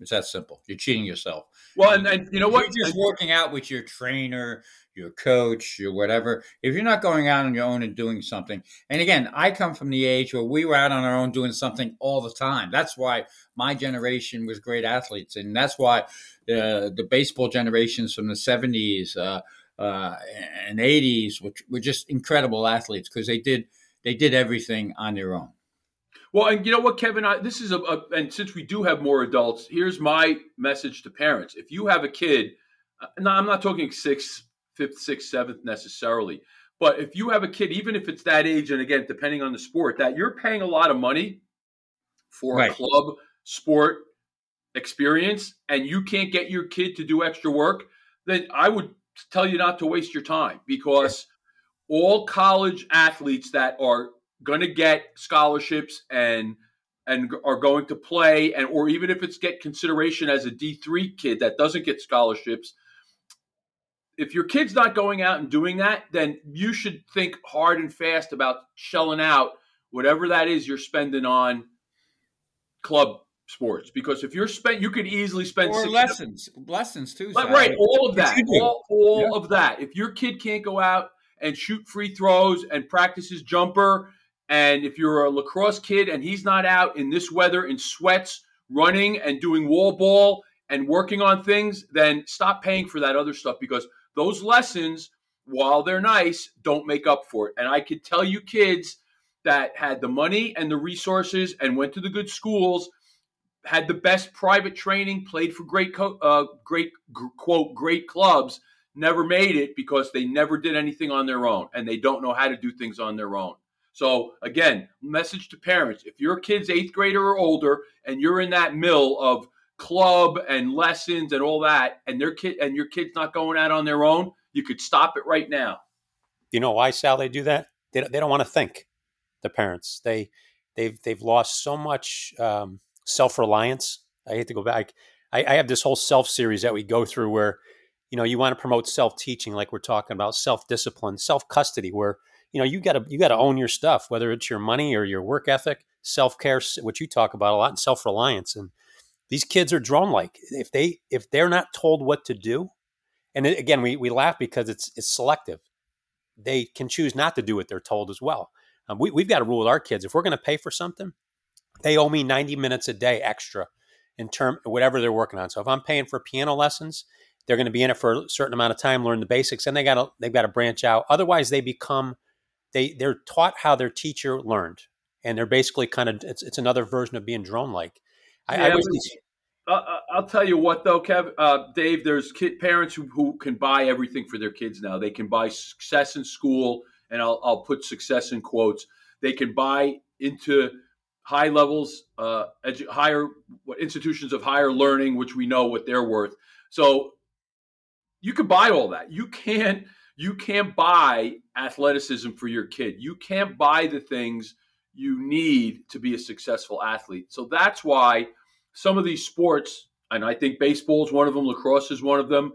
It's that simple. You're cheating yourself. Well, and, and you know what? You're just working out with your trainer, your coach, your whatever. If you're not going out on your own and doing something, and again, I come from the age where we were out on our own doing something all the time. That's why my generation was great athletes, and that's why the the baseball generations from the '70s uh, uh, and '80s which were just incredible athletes because they did they did everything on their own. Well, and you know what, Kevin? I, this is a, a, and since we do have more adults, here's my message to parents: If you have a kid, uh, no, I'm not talking sixth, fifth, sixth, seventh necessarily, but if you have a kid, even if it's that age, and again, depending on the sport, that you're paying a lot of money for right. a club sport experience, and you can't get your kid to do extra work, then I would tell you not to waste your time because all college athletes that are going to get scholarships and and are going to play and or even if it's get consideration as a D3 kid that doesn't get scholarships if your kid's not going out and doing that then you should think hard and fast about shelling out whatever that is you're spending on club sports because if you're spent you could easily spend or lessons lessons too but, right all of that all, all yeah. of that. If your kid can't go out and shoot free throws and practice his jumper and if you're a lacrosse kid and he's not out in this weather in sweats, running and doing wall ball and working on things, then stop paying for that other stuff because those lessons, while they're nice, don't make up for it. And I could tell you kids that had the money and the resources and went to the good schools, had the best private training, played for great, uh, great quote, great clubs, never made it because they never did anything on their own and they don't know how to do things on their own. So again, message to parents: if your kid's eighth grader or older, and you're in that mill of club and lessons and all that, and their kid and your kid's not going out on their own, you could stop it right now. You know why, Sal? They do that. They, they don't want to think. The parents they they've they've lost so much um, self reliance. I hate to go back. I, I have this whole self series that we go through where you know you want to promote self teaching, like we're talking about self discipline, self custody, where you know you got to you got to own your stuff whether it's your money or your work ethic self-care which you talk about a lot and self-reliance and these kids are drone like if they if they're not told what to do and it, again we, we laugh because it's it's selective. They can choose not to do what they're told as well. Um, we, we've got a rule with our kids. If we're going to pay for something they owe me 90 minutes a day extra in term whatever they're working on. So if i'm paying for piano lessons they're going to be in it for a certain amount of time learn the basics and they got to they've got to branch out. Otherwise they become they they're taught how their teacher learned, and they're basically kind of it's, it's another version of being drone like. Yeah, I, I uh, I'll tell you what though, Kev, uh, Dave. There's kid, parents who, who can buy everything for their kids now. They can buy success in school, and I'll I'll put success in quotes. They can buy into high levels, uh, edu- higher institutions of higher learning, which we know what they're worth. So you can buy all that. You can't you can't buy athleticism for your kid. You can't buy the things you need to be a successful athlete. So that's why some of these sports, and I think baseball is one of them, lacrosse is one of them.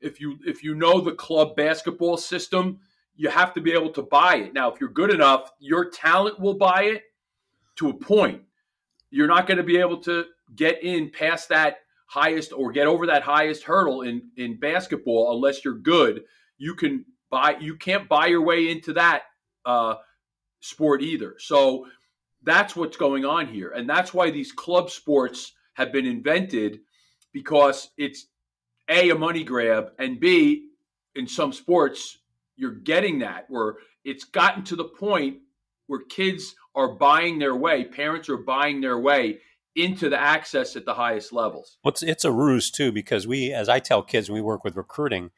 If you if you know the club basketball system, you have to be able to buy it. Now, if you're good enough, your talent will buy it to a point. You're not going to be able to get in past that highest or get over that highest hurdle in in basketball unless you're good you can buy you can't buy your way into that uh, sport either. So that's what's going on here, and that's why these club sports have been invented because it's a a money grab and b in some sports you're getting that where it's gotten to the point where kids are buying their way. Parents are buying their way into the access at the highest levels. Well, it's, it's a ruse too because we, as I tell kids, we work with recruiting,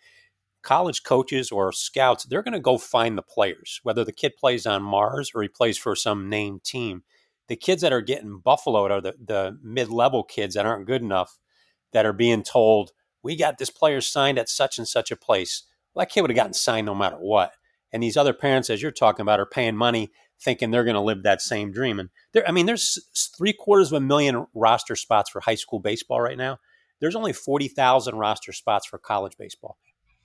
college coaches or scouts, they're going to go find the players, whether the kid plays on Mars or he plays for some named team. The kids that are getting buffaloed are the, the mid level kids that aren't good enough that are being told, we got this player signed at such and such a place. Well, that kid would have gotten signed no matter what. And these other parents, as you're talking about, are paying money thinking they're going to live that same dream. And there, I mean, there's three quarters of a million roster spots for high school baseball right now. There's only 40,000 roster spots for college baseball.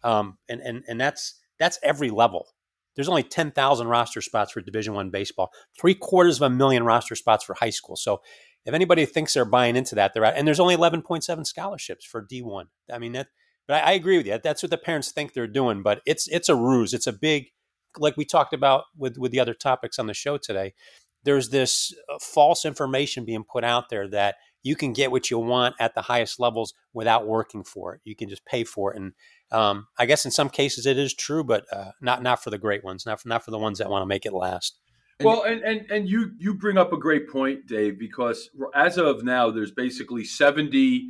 Um, and, and, and that's, that's every level. There's only 10,000 roster spots for division one baseball, three quarters of a million roster spots for high school. So if anybody thinks they're buying into that, they're out. And there's only 11.7 scholarships for D1. I mean, that, but I, I agree with you. That's what the parents think they're doing, but it's, it's a ruse. It's a big, like we talked about with with the other topics on the show today there's this uh, false information being put out there that you can get what you want at the highest levels without working for it you can just pay for it and um, i guess in some cases it is true but uh, not not for the great ones not for not for the ones that want to make it last well and, and and you you bring up a great point dave because as of now there's basically 70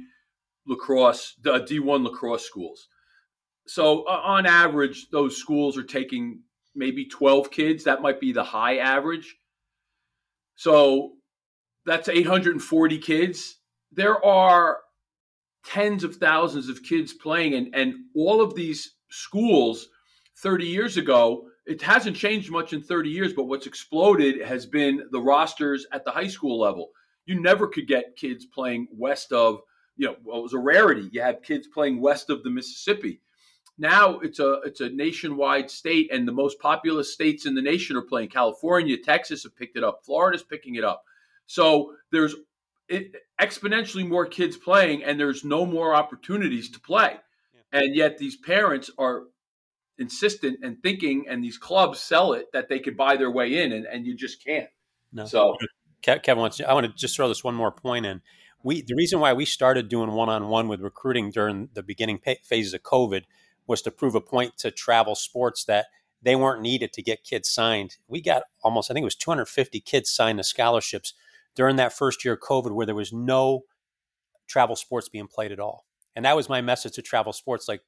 lacrosse uh, d1 lacrosse schools so uh, on average those schools are taking maybe 12 kids. That might be the high average. So that's 840 kids. There are tens of thousands of kids playing, and, and all of these schools 30 years ago, it hasn't changed much in 30 years, but what's exploded has been the rosters at the high school level. You never could get kids playing west of, you know, well, it was a rarity. You had kids playing west of the Mississippi. Now it's a it's a nationwide state, and the most populous states in the nation are playing. California, Texas have picked it up. Florida's picking it up. So there's it, exponentially more kids playing, and there's no more opportunities to play. Yeah. And yet these parents are insistent and thinking, and these clubs sell it that they could buy their way in, and, and you just can't. No. So Kevin wants. I want to just throw this one more point in. We the reason why we started doing one on one with recruiting during the beginning phases of COVID was to prove a point to travel sports that they weren't needed to get kids signed. We got almost, I think it was 250 kids signed to scholarships during that first year of COVID where there was no travel sports being played at all. And that was my message to travel sports like,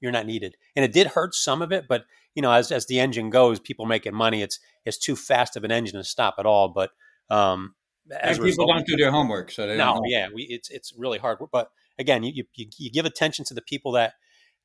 you're not needed. And it did hurt some of it, but you know, as, as the engine goes, people making money, it's it's too fast of an engine to stop at all. But um, as people result, don't do their homework, so they no, yeah, we, it's it's really hard. But again, you, you you give attention to the people that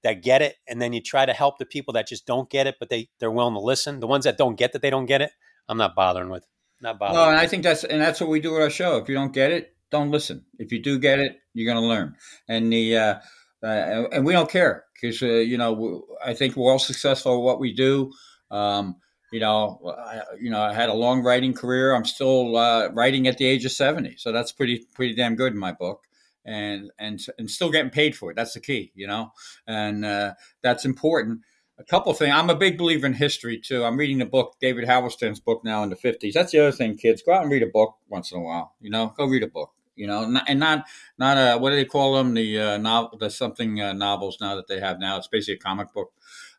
that get it, and then you try to help the people that just don't get it, but they they're willing to listen. The ones that don't get that they don't get it, I'm not bothering with. Not. No, and I think that's and that's what we do with our show. If you don't get it, don't listen. If you do get it, you're going to learn. And the uh, uh, and we don't care because uh, you know I think we're all successful at what we do. Um, you know, I, you know, I had a long writing career. I'm still uh, writing at the age of 70, so that's pretty pretty damn good in my book and and and still getting paid for it. That's the key, you know, and uh, that's important. A couple things. I'm a big believer in history too. I'm reading the book David Halberstam's book now in the 50s. That's the other thing, kids. Go out and read a book once in a while. You know, go read a book. You know, and not not uh, what do they call them? The uh, novel, the something uh, novels now that they have now. It's basically a comic book.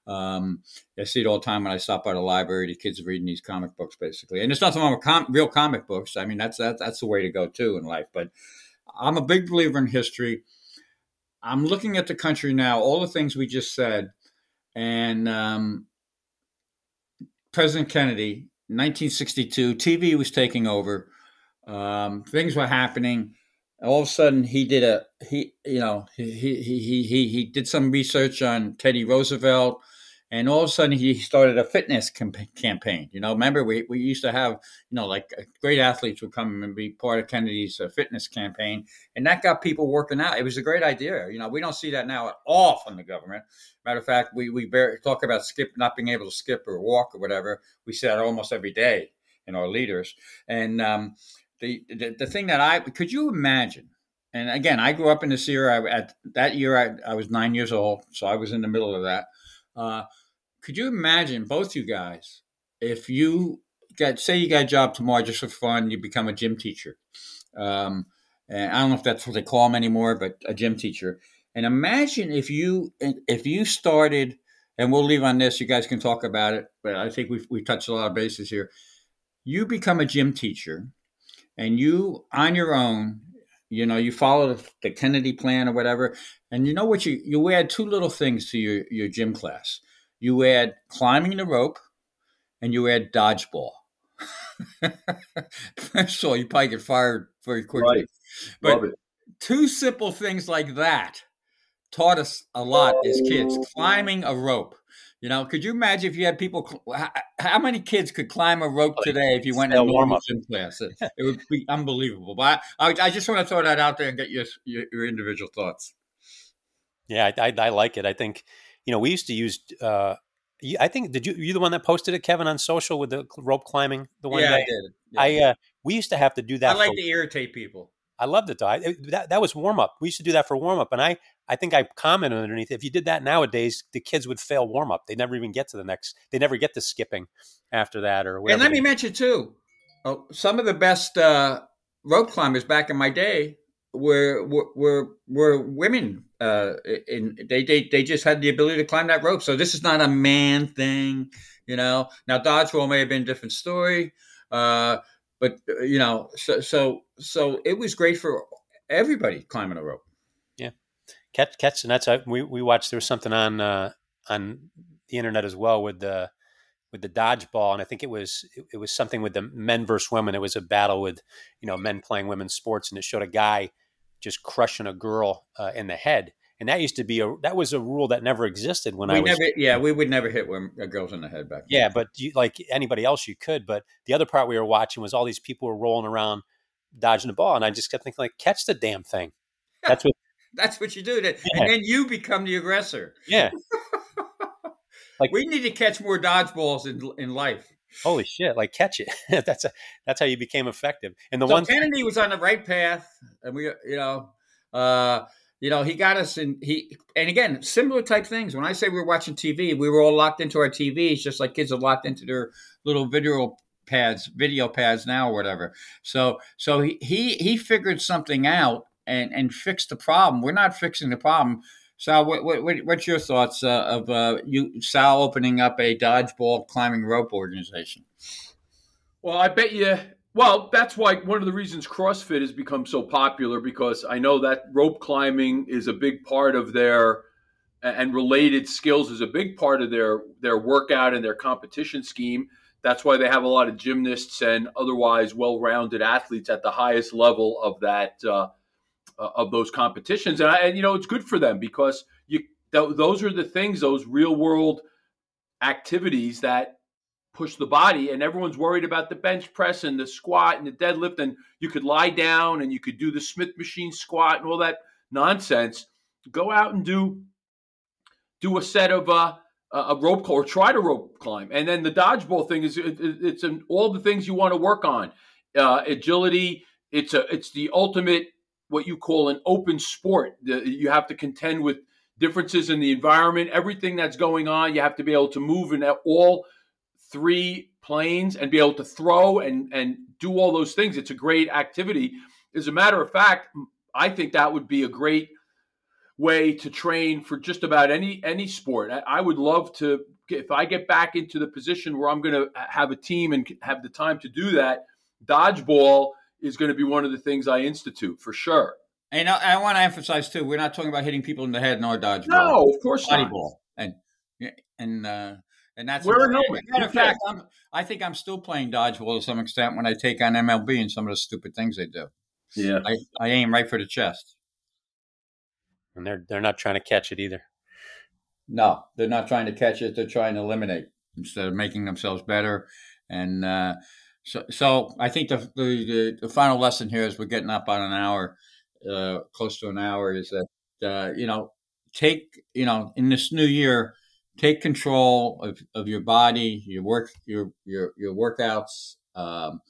Um, I see it all the time when I stop by the library. The kids are reading these comic books, basically, and there's nothing wrong with com- real comic books. I mean, that's that's that's the way to go too in life. But I'm a big believer in history. I'm looking at the country now, all the things we just said, and um, President Kennedy, 1962, TV was taking over. Um, things were happening. All of a sudden, he did a he, you know, he he he he he did some research on Teddy Roosevelt and all of a sudden he started a fitness campaign. You know, remember we, we used to have, you know, like uh, great athletes would come and be part of Kennedy's uh, fitness campaign, and that got people working out. It was a great idea. You know, we don't see that now at all from the government. Matter of fact, we we bear, talk about skip not being able to skip or walk or whatever. We see that almost every day in our leaders. And um, the, the the thing that I could you imagine and again, I grew up in this era. At that year, I, I, was nine years old, so I was in the middle of that. Uh, could you imagine both you guys if you got say you got a job tomorrow just for fun, you become a gym teacher. Um, and I don't know if that's what they call them anymore, but a gym teacher. And imagine if you if you started, and we'll leave on this. You guys can talk about it, but I think we've we touched a lot of bases here. you become a gym teacher and you on your own you know you follow the kennedy plan or whatever and you know what you you add two little things to your your gym class you add climbing the rope and you add dodgeball. [LAUGHS] So you probably get fired very quickly. Right. but two simple things like that taught us a lot as kids. Oh. Climbing a rope. You know could you imagine if you had people how, how many kids could climb a rope today if you went stale in normal warm-up. gym class it, it would be unbelievable. But I, I, I just want to throw that out there and get your your, your individual thoughts. Yeah, I, I, I like it. I think, you know, we used to use. Uh, I think did you you the one that posted it, Kevin, on social with the rope climbing the one yeah i did Yeah. I uh, we used to have to do that. I like for- to irritate people I loved it though. I, it- that that was warm up. We used to do that for warm up, and I I think I commented underneath. If you did that nowadays, the kids would fail warm up. They never even get to the next. They never get to skipping after that or whatever. And let me mention too, oh, some of the best uh, rope climbers back in my day were were were, women. Uh, and they, they they just had the ability to climb that rope. So this is not a man thing, you know. Now dodgeball may have been a different story, uh, but uh, you know, so so so it was great for everybody climbing a rope. Yeah catch catch and that's we we watched there was something on uh on the internet as well with the with the dodgeball and i think it was it was something with the men versus women it was a battle with you know men playing women's sports and it showed a guy just crushing a girl uh, in the head and that used to be a that was a rule that never existed when we i was never, yeah, we would never hit women, uh, girls in the head back. then. yeah but you, like anybody else you could but the other part we were watching was all these people were rolling around dodging the ball and i just kept thinking like catch the damn thing [LAUGHS] that's what that's what you do. Yeah. and then you become the aggressor. yeah [LAUGHS] Like- we need to catch more dodgeballs in in life. Holy shit like catch it [LAUGHS] that's a that's how you became effective and the so one Kennedy was on the right path, and we, you know, uh, you know, he got us in. He and again, similar type things. When I say we were watching TV, we were all locked into our TVs, just like kids are locked into their little video pads, video pads now or whatever. So, so he he, he figured something out and and fixed the problem. We're not fixing the problem. Sal, what, what, what- what's your thoughts uh, of uh, you Sal opening up a dodgeball climbing rope organization? Well, I bet you. Well, that's why one of the reasons CrossFit has become so popular because I know that rope climbing is a big part of their and related skills is a big part of their their workout and their competition scheme. That's why they have a lot of gymnasts and otherwise well-rounded athletes at the highest level of that uh, uh, of those competitions. And, I, and you know it's good for them because you th- those are the things, those real-world activities that push the body and everyone's worried about the bench press and the squat and the deadlift and you could lie down and you could do the smith machine squat and all that nonsense. Go out and do do a set of uh a rope or try to rope climb. And then the dodgeball thing is it- it's an, all the things you want to work on. Uh, agility it's a it's the ultimate what you call an open sport you have to contend with differences in the environment everything that's going on you have to be able to move in all three planes and be able to throw and and do all those things. It's a great activity. As a matter of fact, I think that would be a great way to train for just about any any sport. I, I would love to if I get back into the position where I'm going to have a team and have the time to do that. Dodgeball is going to be one of the things I institute for sure. And I, I want to emphasize too, we're not talking about hitting people in the head nor dodgeball. No, of course not. volleyball, and and uh, and that's Wear a important. Matter of fact, I'm, I think I'm still playing dodgeball to some extent when I take on MLB and some of the stupid things they do. Yeah. I, I aim right for the chest. and they're they're not trying to catch it either. No, they're not trying to catch it; they're trying to eliminate instead of making themselves better. And uh, so, so I think the, the the final lesson here, as we're getting up on an hour, uh, close to an hour, is that uh, you know take you know in this new year, take control of, of your body, your work, your your your workouts, um,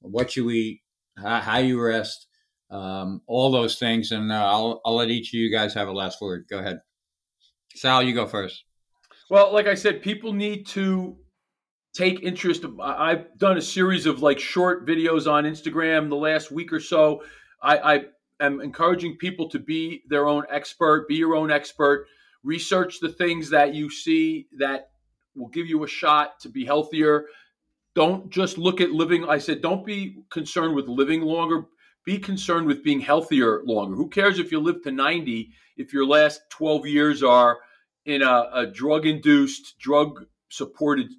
what you eat, how, how you rest, um, all those things. And uh, I'll I'll let each of you guys have a last word. Go ahead. Sal, you go first. Well, like I said, people need to take interest. I've done a series of like short videos on Instagram the last week or so. I, I am encouraging people to be their own expert, be your own expert, research the things that you see that will give you a shot to be healthier. don't just look at living. I said, don't be concerned with living longer. Be concerned with being healthier longer. Who cares if you live to 90 if your last 12 years are in a, a drug induced, drug supported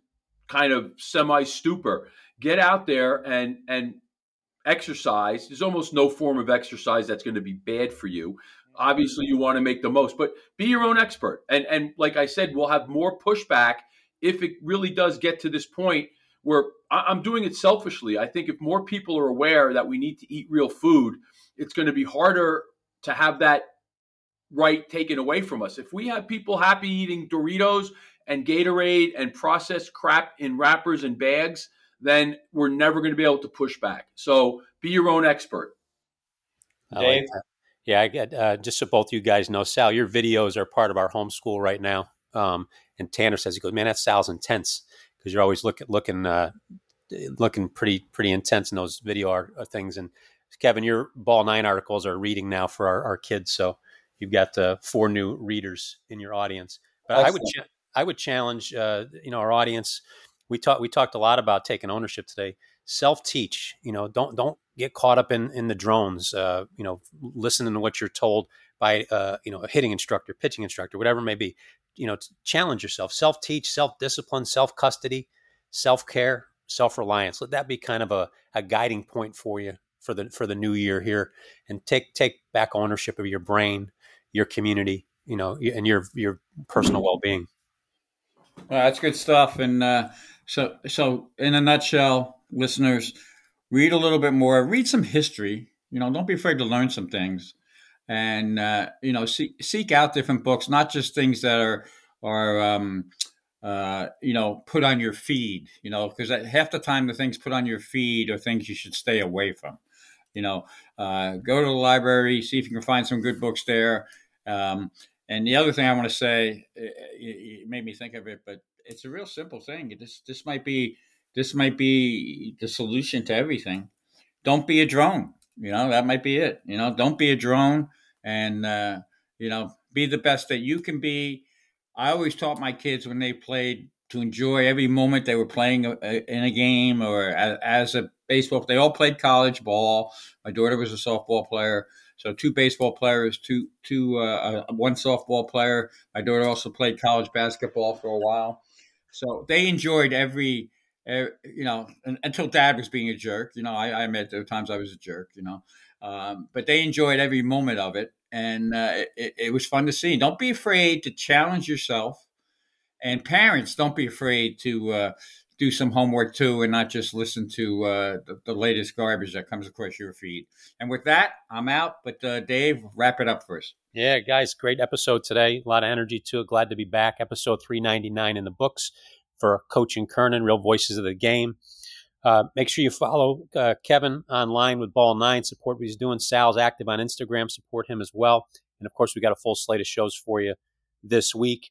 kind of semi stupor? Get out there and, and exercise. There's almost no form of exercise that's going to be bad for you. Obviously, you want to make the most, but be your own expert. And and like I said, we'll have more pushback if it really does get to this point where I'm doing it selfishly. I think if more people are aware that we need to eat real food, it's going to be harder to have that right taken away from us. If we have people happy eating Doritos and Gatorade and processed crap in wrappers and bags, then we're never going to be able to push back. So be your own expert. Dave? Like yeah, I get uh, just so both you guys know, Sal, your videos are part of our homeschool right now. Um, and Tanner says he goes, man, that Sal's intense because you're always looking looking uh, looking pretty pretty intense in those video art, uh, things. And Kevin, your ball nine articles are reading now for our, our kids, so you've got uh, four new readers in your audience. But Excellent. I would cha- I would challenge uh, you know our audience. We talked we talked a lot about taking ownership today. Self teach. You know, don't don't get caught up in in the drones. Uh, you know, listening to what you're told by uh, you know a hitting instructor, pitching instructor, whatever it may be. You know, challenge yourself, self teach, self discipline, self custody, self care, self reliance. Let that be kind of a, a guiding point for you for the for the new year here, and take take back ownership of your brain, your community, you know, and your your personal well being. Well, that's good stuff. And uh, so so in a nutshell, listeners, read a little bit more, read some history. You know, don't be afraid to learn some things and uh, you know seek, seek out different books, not just things that are are um, uh, you know put on your feed. You know, because half the time the things put on your feed are things you should stay away from. You know, uh, go to the library, see if you can find some good books there. Um, and the other thing I want to say, eh, eh, it, it made me think of it, but it's a real simple thing. This this might be this might be the solution to everything. Don't be a drone. You know that might be it. You know, don't be a drone and uh, you know be the best that you can be. I always taught my kids when they played to enjoy every moment they were playing a, a, in a game or as, as, a baseball. They all played college ball. My daughter was a softball player, so two baseball players, two two uh, uh, one softball player. My daughter also played college basketball for a while, so they enjoyed every. Uh, you know, until dad was being a jerk. You know, I, I admit there were times I was a jerk. You know, um, but they enjoyed every moment of it, and uh, it, it, was fun to see. Don't be afraid to challenge yourself, and parents, don't be afraid to uh, do some homework too, and not just listen to uh, the, the, latest garbage that comes across your feed. And with that, I'm out. But uh, Dave, wrap it up for us. Yeah, guys, great episode today. A lot of energy too. Glad to be back. Episode 399 in the books for Coach and Kernan, Real Voices of the Game. Uh, make sure you follow uh, Kevin online with Ball Nine. Support what he's doing. Sal's active on Instagram. Support him as well. And of course, we got a full slate of shows for you this week.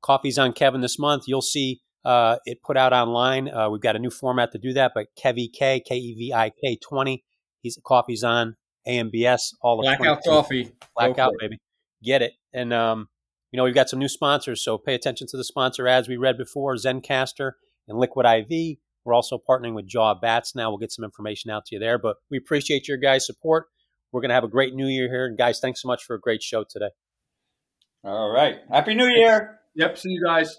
Coffee's on Kevin this month. You'll see uh, it put out online. Uh, we've got a new format to do that, but Kevik, K E V I K 20. He's Coffee's on AMBS. All the blackout coffee. Blackout, baby. Get it. And, um, you know, we've got some new sponsors, so pay attention to the sponsor ads we read before Zencastr and Liquid IV. We're also partnering with Jaw Bats now. We'll get some information out to you there. But we appreciate your guys' support. We're going to have a great new year here. And guys, thanks so much for a great show today. All right. Happy New Year. Yep. See you guys.